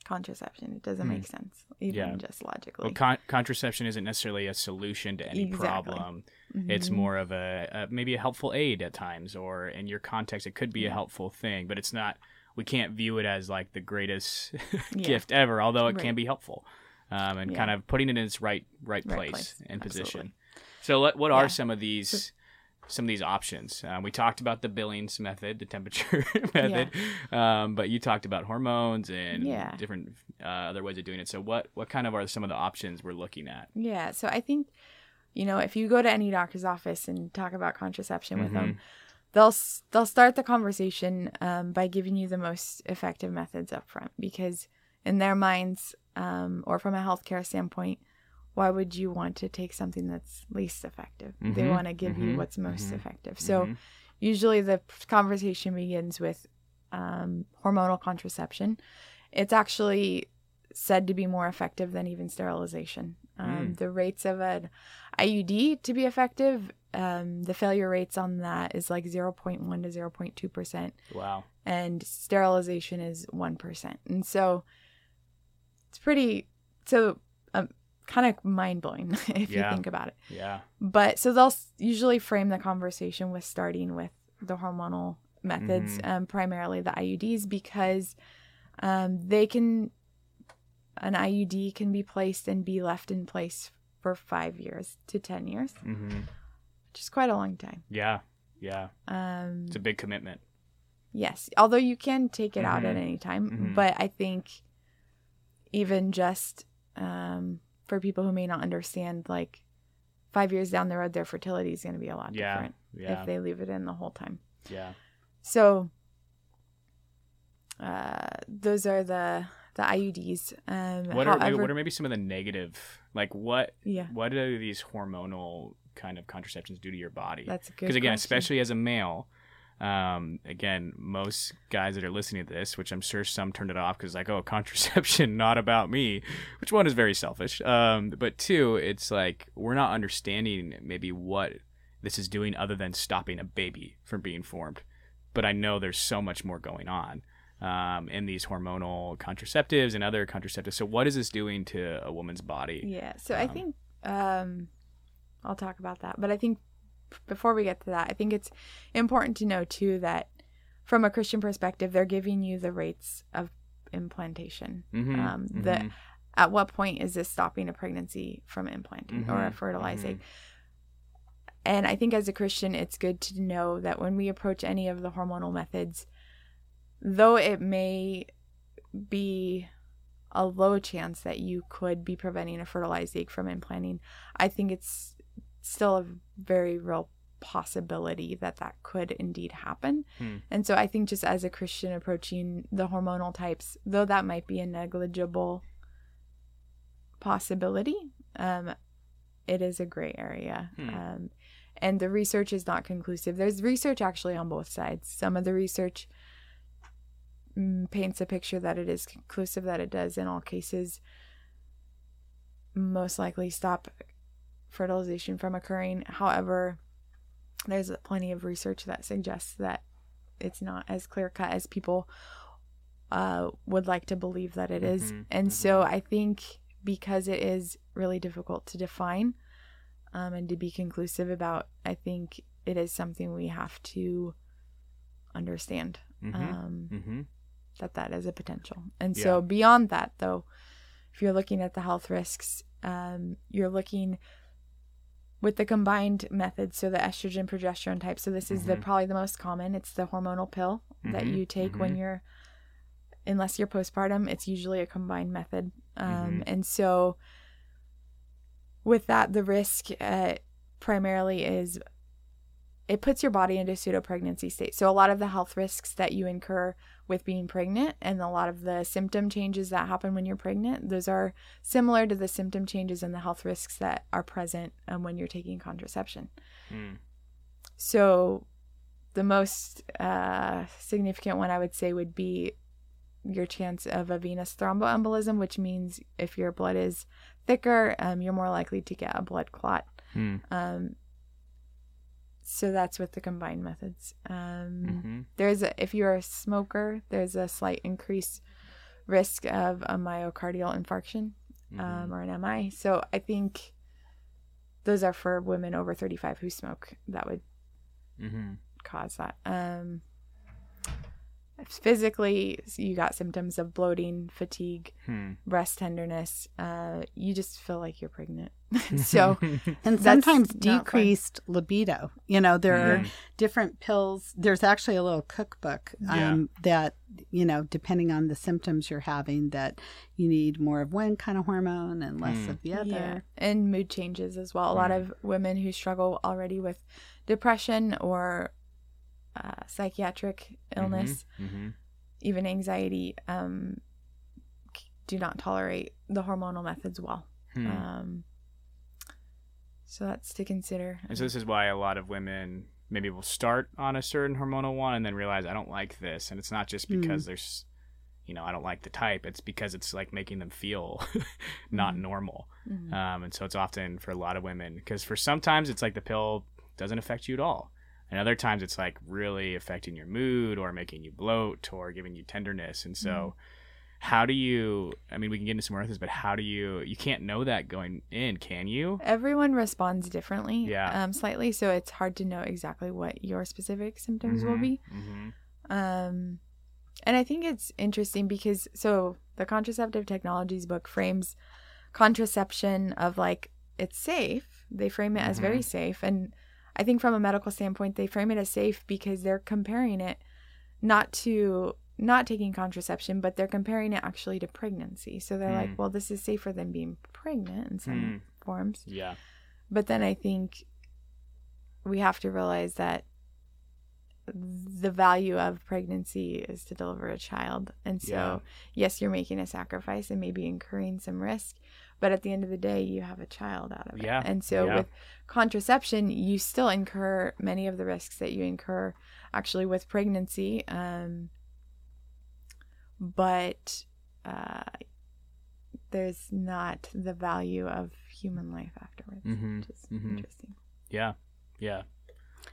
contraception, it doesn't Hmm. make sense even Yeah. just logically. Well, con- contraception isn't necessarily a solution to any Exactly. problem. It's Mhm. more of a, a maybe a helpful aid at times, or in your context, it could be a helpful thing. But it's not. We can't view it as like the greatest *laughs* Yeah. gift ever, although it can be helpful. Um, and Yeah. kind of putting it in its right right Right place, place. and position. Absolutely. So, let, what are some of these? Some of these options. Um, we talked about the Billings method, the temperature *laughs* method, um, but you talked about hormones and Yeah. different uh, other ways of doing it. So, what what kind of are some of the options we're looking at? Yeah, so I think, you know, if you go to any doctor's office and talk about contraception with them, they'll they'll start the conversation um, by giving you the most effective methods up front because in their minds, um, or from a healthcare standpoint, why would you want to take something that's least effective? They Mhm, want to give you mhm, what's most mhm, effective. So Mhm. usually the conversation begins with um, hormonal contraception. It's actually said to be more effective than even sterilization. Um, Mm. The rates of an IUD to be effective, um, the failure rates on that is like 0.1 to 0.2%, wow. and sterilization is 1%. And so it's pretty, so um, kind of mind blowing *laughs* if Yeah. you think about it. Yeah. But so they'll usually frame the conversation with starting with the hormonal methods, Mhm. um, primarily the IUDs, because um, they can, an IUD can be placed and be left in place for five years to 10 years, hmm which is quite a long time. Yeah. Yeah. Um, It's a big commitment. yes, although you can take it out at Mhm. any time, Mhm. but I think even just um, for people who may not understand, like five years down the road, their fertility is going to be a lot Yeah. different Yeah. if they leave it in the whole time. yeah. So uh, those are the the IUDs. Um, What are however- what are maybe some of the negative like what yeah, what do these hormonal kind of contraceptions do to your body? that's a good. Because again, question. especially as a male, um, again, most guys that are listening to this, which I'm sure some turned it off because like, oh, *laughs* contraception, not about me, which one is very selfish. Um, but two, it's like we're not understanding maybe what this is doing other than stopping a baby from being formed. But I know there's so much more going on um, in these hormonal contraceptives and other contraceptives. So what is this doing to a woman's body? Yeah. So I Um, think um, I'll talk about that. But I think before we get to that, I think it's important to know too that from a Christian perspective, they're giving you the rates of implantation. Mhm, Um, the mhm, at what point is this stopping a pregnancy from implanting or Mhm, fertilizing? And I think as a Christian, it's good to know that when we approach any of the hormonal methods, though it may be a low chance that you could be preventing a fertilized egg from implanting, I think it's still a very real possibility that that could indeed happen. Hmm. And so I think just as a Christian approaching the hormonal types, though that might be a negligible possibility, um, it is a gray area. Hmm. Um, and the research is not conclusive. There's research actually on both sides. Some of the research mm, paints a picture that it is conclusive, that it does in all cases most likely stop fertilization from occurring. However, there's plenty of research that suggests that it's not as clear cut as people uh, would like to believe that it is. Mhm, And mhm. so I think because it is really difficult to define um, and to be conclusive about, I think it is something we have to understand mhm, um, mhm. that that is a potential. And Yeah. so beyond that, though, if you're looking at the health risks, um, you're looking with the combined methods, so the estrogen progesterone type. So this is the Mhm. probably the most common. It's the hormonal pill that Mhm, you take when mhm. you're, unless you're postpartum, it's usually a combined method. Um, Mhm. And so with that, the risk uh, primarily is it puts your body into a pseudo pregnancy state. So a lot of the health risks that you incur with being pregnant and a lot of the symptom changes that happen when you're pregnant, those are similar to the symptom changes and the health risks that are present um, when you're taking contraception. Hmm. So the most uh, significant one I would say would be your chance of a venous thromboembolism, which means if your blood is thicker, um, you're more likely to get a blood clot. Hmm. Um, so that's with the combined methods. Um, Mhm. There's a, if you're a smoker, there's a slight increased risk of a myocardial infarction Mhm. um, or an MI. So I think those are for women over 35 who smoke. That would Mhm. cause that. Um, physically, you got symptoms of bloating, fatigue, Hmm. breast tenderness. Uh, you just feel like you're pregnant. *laughs* *laughs* so and sometimes not fun. decreased libido. You know, there are Mhm. different pills. There's actually a little cookbook Yeah. um, that, you know, depending on the symptoms you're having, that you need more of one kind of hormone and less Hmm. of the other. Yeah, and mood changes as well. A lot Mm. of women who struggle already with depression or uh, psychiatric illness, Mhm. even anxiety, um, do not tolerate the hormonal methods well. Hmm. Um, so that's to consider. And so this is why a lot of women maybe will start on a certain hormonal one and then realize I don't like this, and it's not just Hmm. because there's, you know, I don't like the type. It's because it's like making them feel *laughs* not Mhm. normal. Mhm. Um, and so it's often for a lot of women because for sometimes it's like the pill doesn't affect you at all. And other times it's like really affecting your mood or making you bloat or giving you tenderness. And so how do you I mean we can get into some more of this, but how do you you can't know that going in, can you? Everyone responds differently, Yeah. um, slightly. So it's hard to know exactly what your specific symptoms will Mhm, be. mhm, Um, and I think it's interesting because so the contraceptive technologies book frames contraception of like it's safe. They frame it as very Mhm. safe, and I think from a medical standpoint, they frame it as safe because they're comparing it not to not taking contraception, but they're comparing it actually to pregnancy. So they're Mm. like, well, this is safer than being pregnant in some Mm. forms. Yeah. But then I think we have to realize that the value of pregnancy is to deliver a child. And so, Yeah. yes, you're making a sacrifice and maybe incurring some risk, but at the end of the day, you have a child out of it. Yeah. And so, Yeah. with contraception, you still incur many of the risks that you incur actually with pregnancy. Um, but uh, there's not the value of human life afterwards, Mhm. which is Mhm. interesting. Yeah. Yeah.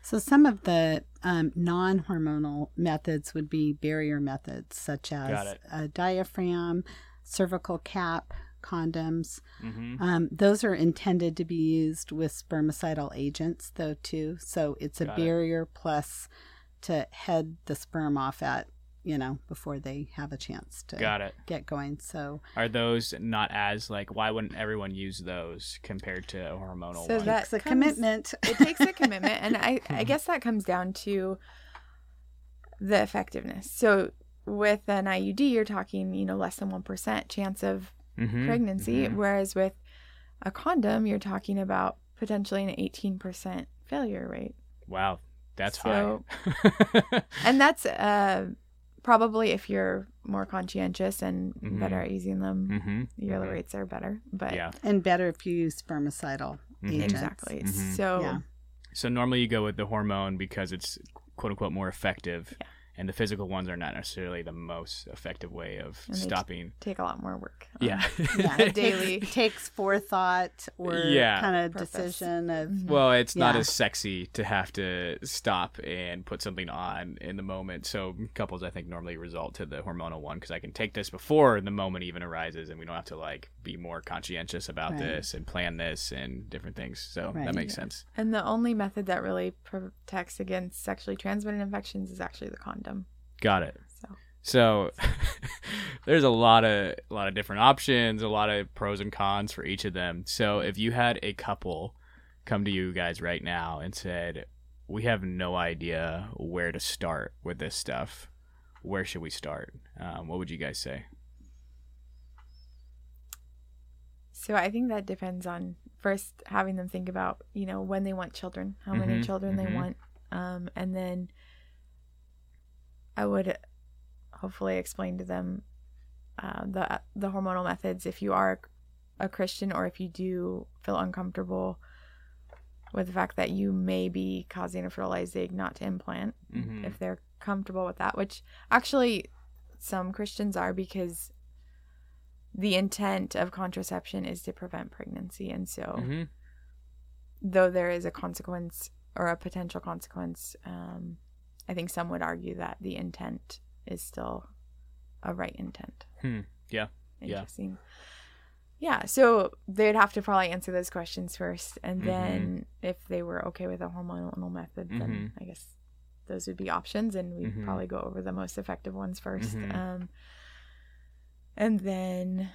So some of the um, non-hormonal methods would be barrier methods, such as a diaphragm, cervical cap, condoms. Mm-hmm. Um, those are intended to be used with spermicidal agents, though, too. So it's a Got it. barrier plus to head the sperm off at, you know, before they have a chance to Got it. get going. So Are those not as like? Why wouldn't everyone use those compared to a hormonal So one? that- it's a comes- commitment. *laughs* it takes a commitment and I, *laughs* I guess that comes down to the effectiveness so with an iud you're talking you know less than 1% chance of Mhm. pregnancy Mhm. whereas with a condom you're talking about potentially an 18% failure rate Wow, that's So- high. *laughs* and that's uh, probably if you're more conscientious and Mhm. better at using them mm-hmm. your Mhm. rates are better but Yeah. and better if you use spermicidal Mhm. agents. exactly so Yeah. So normally you go with the hormone because it's quote unquote more effective, Yeah. And the physical ones are not necessarily the most effective way of And they stopping. take a lot more work um, Yeah. *laughs* Yeah, it daily- takes, *laughs* takes forethought or Yeah. kind of Purpose. decision of Mhm. Well, it's not as sexy to have to stop and put something on in the moment. So couples, I think, normally result to the hormonal one because I can take this before the moment even arises, and we don't have to like be more conscientious about Right. this and plan this and different things. So Right. that makes Yeah. sense. And the only method that really protects against sexually transmitted infections is actually the condom. Got it. So So *laughs* there's a lot of a lot of different options, a lot of pros and cons for each of them. So if you had a couple come to you guys right now and said, "We have no idea where to start with this stuff. Where should we start?" Um, what would you guys say? so I think that depends on first having them think about, you know, when they want children, how many Mhm, children mhm. they want. Um, and then I would hopefully explain to them uh, the the hormonal methods if you are a Christian or if you do feel uncomfortable with the fact that you may be causing a fertilized egg not to implant Mhm. if they're comfortable with that, which actually some Christians are because the intent of contraception is to prevent pregnancy. And so, Mhm. though there is a consequence or a potential consequence, um, I think some would argue that the intent is still a right intent. Hmm. Yeah. Yeah. Interesting. Yeah, so they'd have to probably answer those questions first, and Mhm. then if they were okay with a hormonal method, then Mhm. I guess those would be options, and we'd Mhm. probably go over the most effective ones 1st Mhm. Um, and then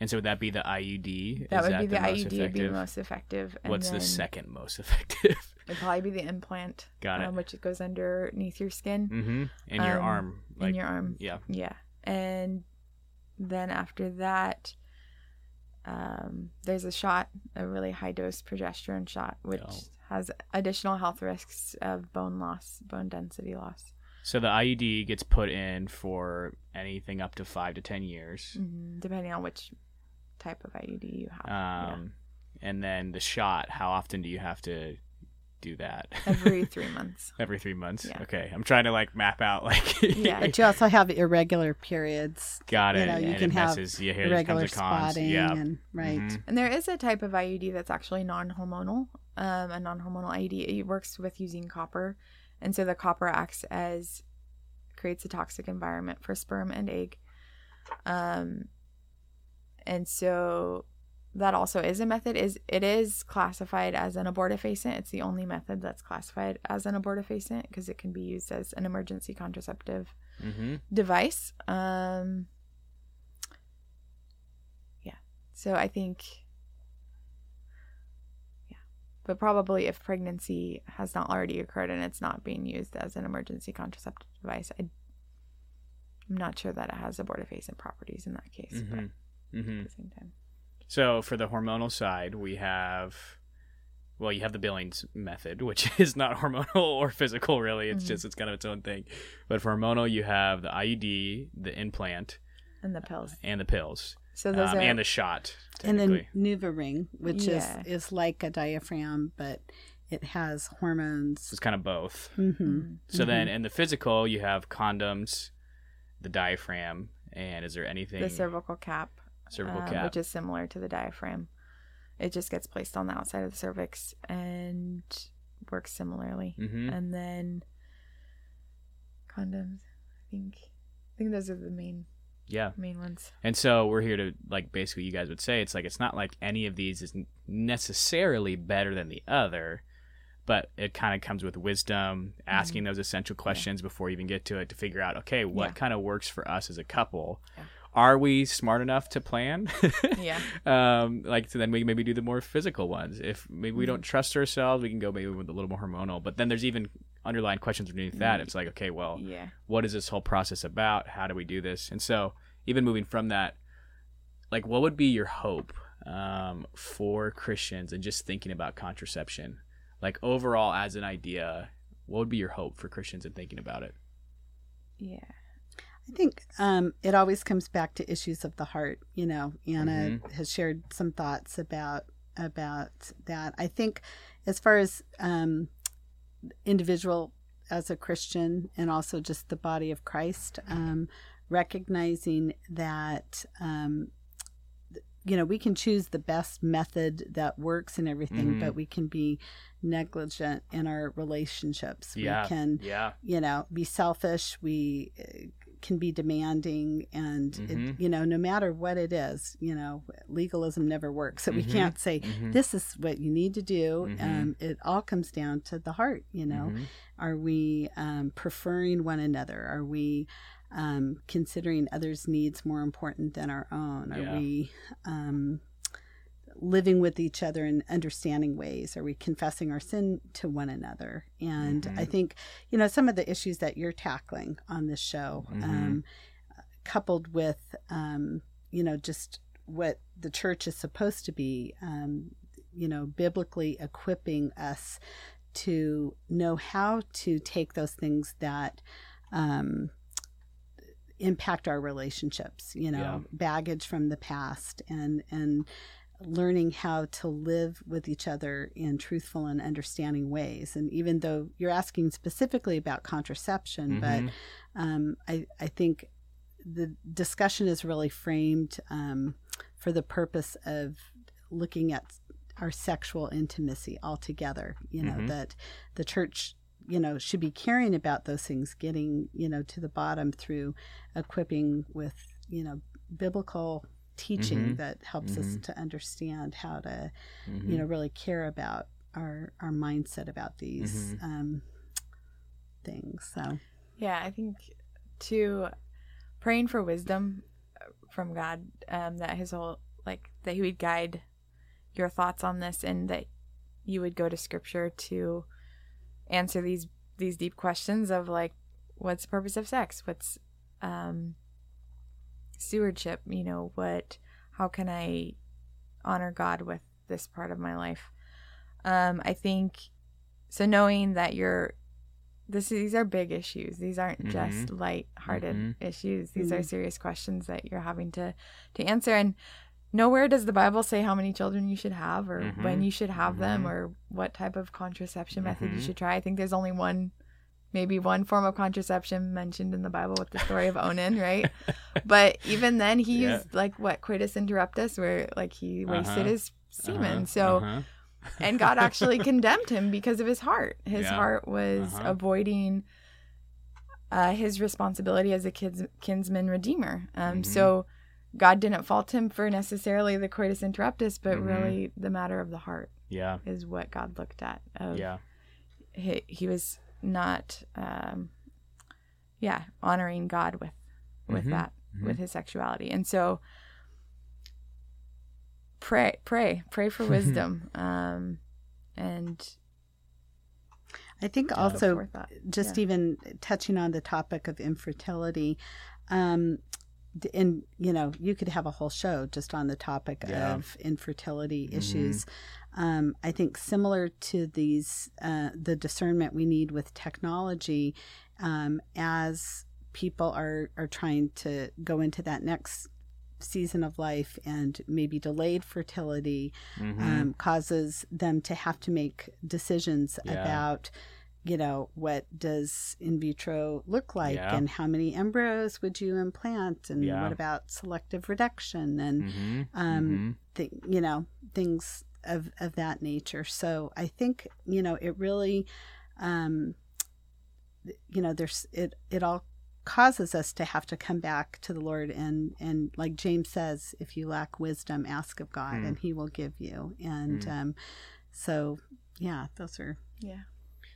And so would that be the IUD? that Is would be the most IUD would be the most effective. And What's the second most effective? It'd probably be the implant, Got it. um, which goes underneath your skin mm-hmm. In your um, arm, in your arm. yeah. Yeah. And then after that, um, there's a shot, a really high dose progesterone shot, which Oh. has additional health risks of bone loss, bone density loss. So the IUD gets put in for anything up to five to ten years, hmm Depending on which type of IUD you have. Yeah. um, and then the shot. How often do you have to do that? Every *laughs* three months. Every three months. Yeah. Okay, I'm trying to like map out like. *laughs* Yeah. *laughs* But you also have irregular periods, Got it. You know, you can it have messes. Yeah, here irregular comes the cons. spotting, Yeah. and right. Mhm. And there is a type of IUD that's actually non-hormonal. Um, a non-hormonal IUD it works with using copper, and so the copper acts as creates a toxic environment for sperm and egg. Um, and so that also is a method. is It is classified as an abortifacient. It's the only method that's classified as an abortifacient because it can be used as an emergency contraceptive Mhm. device. Um, yeah. So I think, yeah. But probably if pregnancy has not already occurred and it's not being used as an emergency contraceptive device, I, I'm not sure that it has abortifacient properties in that case. But Mhm. Mhm. at the same time, So for the hormonal side, we have well, you have the Billings method, which *laughs* is not hormonal *laughs* or physical, really. It's Mhm. just it's kind of its own thing. But for hormonal, you have the IUD, the implant, And the pills. and the pills, So those um, are and the shot. and then technically. NuvaRing, which Yeah. is is like a diaphragm, but it has hormones. it's kind of both. hmm Mhm. So then in the physical, you have condoms, the diaphragm, and is there anything the cervical cap, cervical um, cap? which is similar to the diaphragm. It just gets placed on the outside of the cervix and works similarly. mm-hmm. And then condoms. I think I think those are the main Yeah. main ones. And so we're here to like basically you guys would say it's like it's not like any of these is necessarily better than the other, but it kind of comes with wisdom, asking those essential questions before you even get to it to figure out okay, what Yeah. kind of works for us as a couple. Yeah. Are we smart enough to plan? *laughs* Yeah. um, like so then we maybe do the more physical ones. If maybe we Mm-hmm. don't trust ourselves, we can go maybe with a little more hormonal. But then there's even underlying questions underneath that. It's like, okay, well, Yeah. what is this whole process about? How do we do this? And so, even moving from that, like, what would be your hope um, for Christians and just thinking about contraception? Like, overall, as an idea, what would be your hope for Christians in thinking about it? Yeah. I think um, it always comes back to issues of the heart. You know, Anna Mm-hmm. has shared some thoughts about about that. I think, as far as um, individual as a Christian and also just the body of Christ, um, recognizing that. Um, you know, we can choose the best method that works and everything, Mhm. but we can be negligent in our relationships. Yeah. We can Yeah. you know be selfish we uh, can be demanding and Mhm. it, you know no matter what it is you know legalism never works so we Mhm. can't say Mhm. this is what you need to do Mhm. um, it all comes down to the heart you know Mhm. are we um, preferring one another are we um, considering others needs more important than our own are Yeah. we um, living with each other in understanding ways? Are we confessing our sin to one another? And Mhm. I think, you know, some of the issues that you're tackling on this show, Mhm. um, coupled with, um, you know, just what the church is supposed to be, um, you know, biblically equipping us to know how to take those things that um, impact our relationships, you know, Yeah. baggage from the past and, and, learning how to live with each other in truthful and understanding ways. And even though you're asking specifically about contraception, but Mhm. um, I, I think the discussion is really framed um, for the purpose of looking at our sexual intimacy altogether. You know, Mhm. that the church, you know, should be caring about those things, getting, you know, to the bottom through equipping with, you know, biblical teaching Mhm. that helps us Mhm. to understand how to, Mhm. you know, really care about our our mindset about these Mhm. um, things. So. Yeah, I think to praying for wisdom uh, from God, um, that His whole like that He would guide your thoughts on this, and that you would go to Scripture to answer these these deep questions of like, what's the purpose of sex? What's um, stewardship? You know, what? How can I honor God with this part of my life? Um, I think so. Knowing that you're this these are big issues. These aren't just light-hearted Mhm. issues. These are Mhm. serious questions that you're having to to answer. And nowhere does the Bible say how many children you should have, or when you should have them, Mhm. or what type of contraception method you Mhm. should try. I think there's only one, maybe one form of contraception mentioned in the Bible with the story of Onan, right? But *laughs* even then, he Yeah. used like what coitus interruptus, where like he wasted Uh-huh. his semen. Uh-huh, So uh-huh. and God actually *laughs* condemned him because of his heart. His Yeah. heart was Uh-huh. avoiding uh, his responsibility as a kids, kinsman redeemer. Um, Mhm. So God didn't fault him for necessarily the coitus interruptus, but Mhm. really the matter of the heart yeah, is what God looked at. Of yeah, he, he was not, um, yeah, honoring God with with Mhm. that, Mhm. with his sexuality, and so pray, pray, pray for *laughs* wisdom, um, and I think Yeah. also just Yeah. even touching on the topic of infertility, um, and you know, you could have a whole show just on the topic Yeah. of infertility Mhm. issues. Um, I think similar to these uh, the discernment we need with technology um, as people are are trying to go into that next season of life and maybe delayed fertility Mhm. um, causes them to have to make decisions Yeah. about you know what does in vitro look like Yeah. and how many embryos would you implant and Yeah. what about selective reduction and Mhm. um, Mhm. th- you know things of of that nature so i think you know it really um you know there's it it all causes us to have to come back to the lord and and like james says if you lack wisdom ask of god Hmm. and he will give you and Hmm. um so yeah those are Yeah.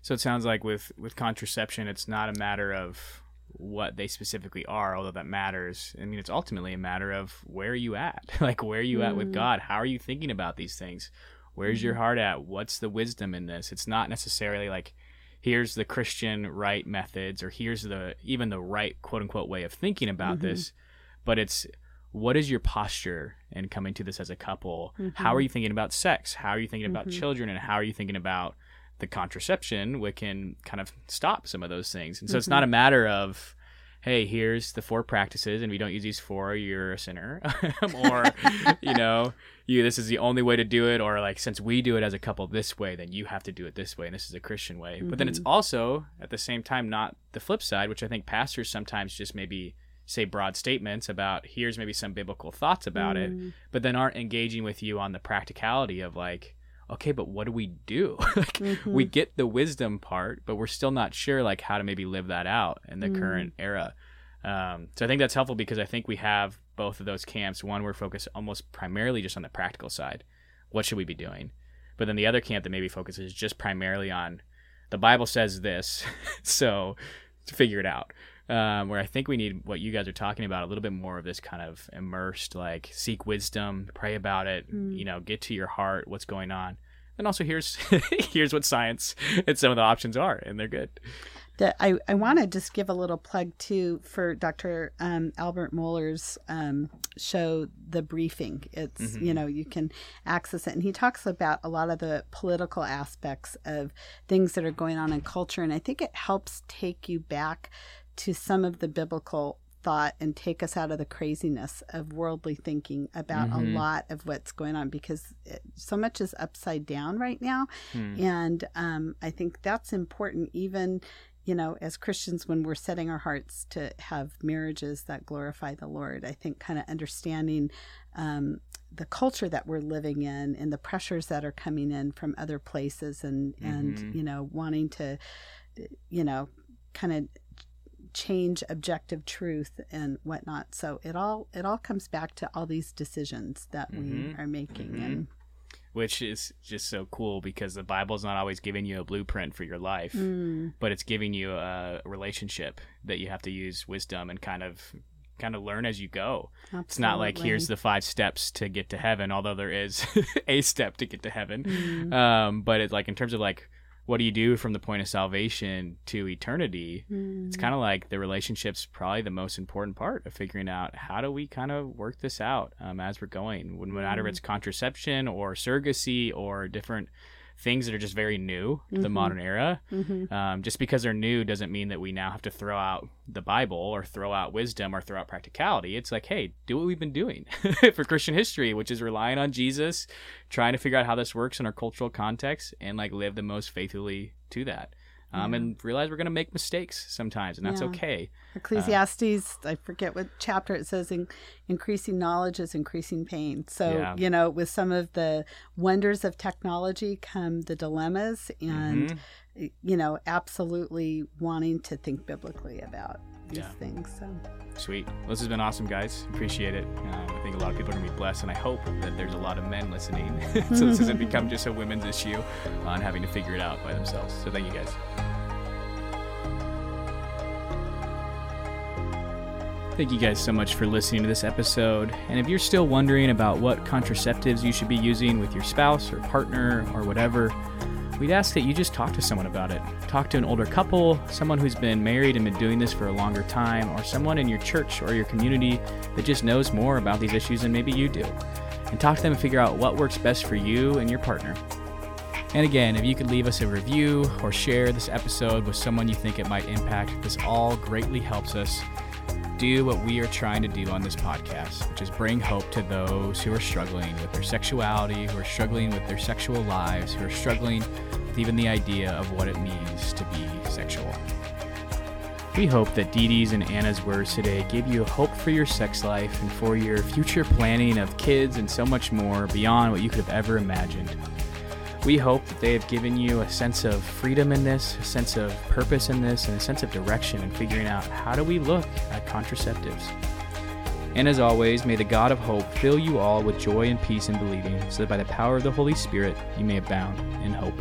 So it sounds like with with contraception, it's not a matter of what they specifically are, although that matters. I mean, it's ultimately a matter of where are you at? *laughs* like where are you at with Mm. God? How are you thinking about these things? Where's your heart at? What's the wisdom in this? It's not necessarily like here's the Christian right methods or here's the even the right quote unquote way of thinking about Mhm. this, but it's what is your posture in coming to this as a couple? How Mhm. are you thinking about sex? How are you thinking about Mhm. children? And how are you thinking about the contraception, we can kind of stop some of those things? And so it's not a matter of, hey, here's the four practices, and if you don't use these four, you're a sinner, *laughs* or *laughs* you know, you this is the only way to do it, or like since we do it as a couple this way, then you have to do it this way, and this is a Christian way. But then it's also at the same time not the flip side, which I think pastors sometimes just maybe say broad statements about here's maybe some biblical thoughts about it Mm, but then aren't engaging with you on the practicality of like okay but what do we do? *laughs* Like mhm. we get the wisdom part but we're still not sure like how to maybe live that out in the Mm. current era. Um, so i think that's helpful because i think we have both of those camps. One we're focused almost primarily just on the practical side. What should we be doing? But then the other camp that maybe focuses just primarily on the bible says this *laughs* so figure it out um, where I think we need what you guys are talking about a little bit more of this kind of immersed, like seek wisdom, pray about it, Mm. you know, get to your heart, what's going on, and also here's *laughs* here's what science and some of the options are, and they're good. that I, I want to just give a little plug too for Dr. Um, Albert Mohler's um, show, The Briefing. It's, Mhm. you know, you can access it. And he talks about a lot of the political aspects of things that are going on in culture. And I think it helps take you back to some of the biblical thought and take us out of the craziness of worldly thinking about Mhm. a lot of what's going on because it, so much is upside down right now Hmm. and um, I think that's important, even, you know, as Christians, when we're setting our hearts to have marriages that glorify the Lord. I think kind of understanding um, the culture that we're living in and the pressures that are coming in from other places and, Mhm. and, you know, wanting to, you know, kind of change objective truth and whatnot so it all it all comes back to all these decisions that we Mhm. are making Mhm. and which is just so cool because the Bible's not always giving you a blueprint for your life, Mm, but it's giving you a relationship that you have to use wisdom and kind of kind of learn as you go. It's not like here's the five steps to get to heaven, although there is *laughs* a step to get to heaven. Mm. Um, but it's like in terms of like what do you do from the point of salvation to eternity? Mm. It's kind of like the relationship's probably the most important part of figuring out how do we kind of work this out um, as we're going. When no matter if Mm. it's contraception or surrogacy or different things that are just very new to the modern era. Mhm. Um, just because they're new doesn't mean that we now have to throw out the Bible or throw out wisdom or throw out practicality. It's like, hey, do what we've been doing *laughs* for Christian history, which is relying on Jesus, trying to figure out how this works in our cultural context, and like live the most faithfully to that. Um, Yeah. And realize we're going to make mistakes sometimes, and that's Yeah. okay. Ecclesiastes, I forget what chapter it says, in, increasing knowledge is increasing pain. So, Yeah. you know, with some of the wonders of technology come the dilemmas and, Mhm. you know, absolutely wanting to think biblically about these Yeah. things. So, Sweet. Well, this has been awesome, guys. Appreciate it. Um, I think a lot of people are going to be blessed, and I hope that there's a lot of men listening. *laughs* so this doesn't *laughs* become just a women's issue on having to figure it out by themselves. So thank you, guys. Thank you guys so much for listening to this episode. And if you're still wondering about what contraceptives you should be using with your spouse or partner or whatever, we'd ask that you just talk to someone about it. Talk to an older couple, someone who's been married and been doing this for a longer time, or someone in your church or your community that just knows more about these issues than maybe you do. and talk to them and figure out what works best for you and your partner. And again, if you could leave us a review or share this episode with someone you think it might impact, this all greatly helps us do what we are trying to do on this podcast, which is bring hope to those who are struggling with their sexuality, who are struggling with their sexual lives, who are struggling with even the idea of what it means to be sexual. We hope that Dee Dee's and Anna's words today gave you hope for your sex life and for your future planning of kids and so much more beyond what you could have ever imagined. We hope that they have given you a sense of freedom in this, a sense of purpose in this, and a sense of direction in figuring out how do we look at contraceptives. And as always, may the God of hope fill you all with joy and peace in believing, so that by the power of the Holy Spirit you may abound in hope.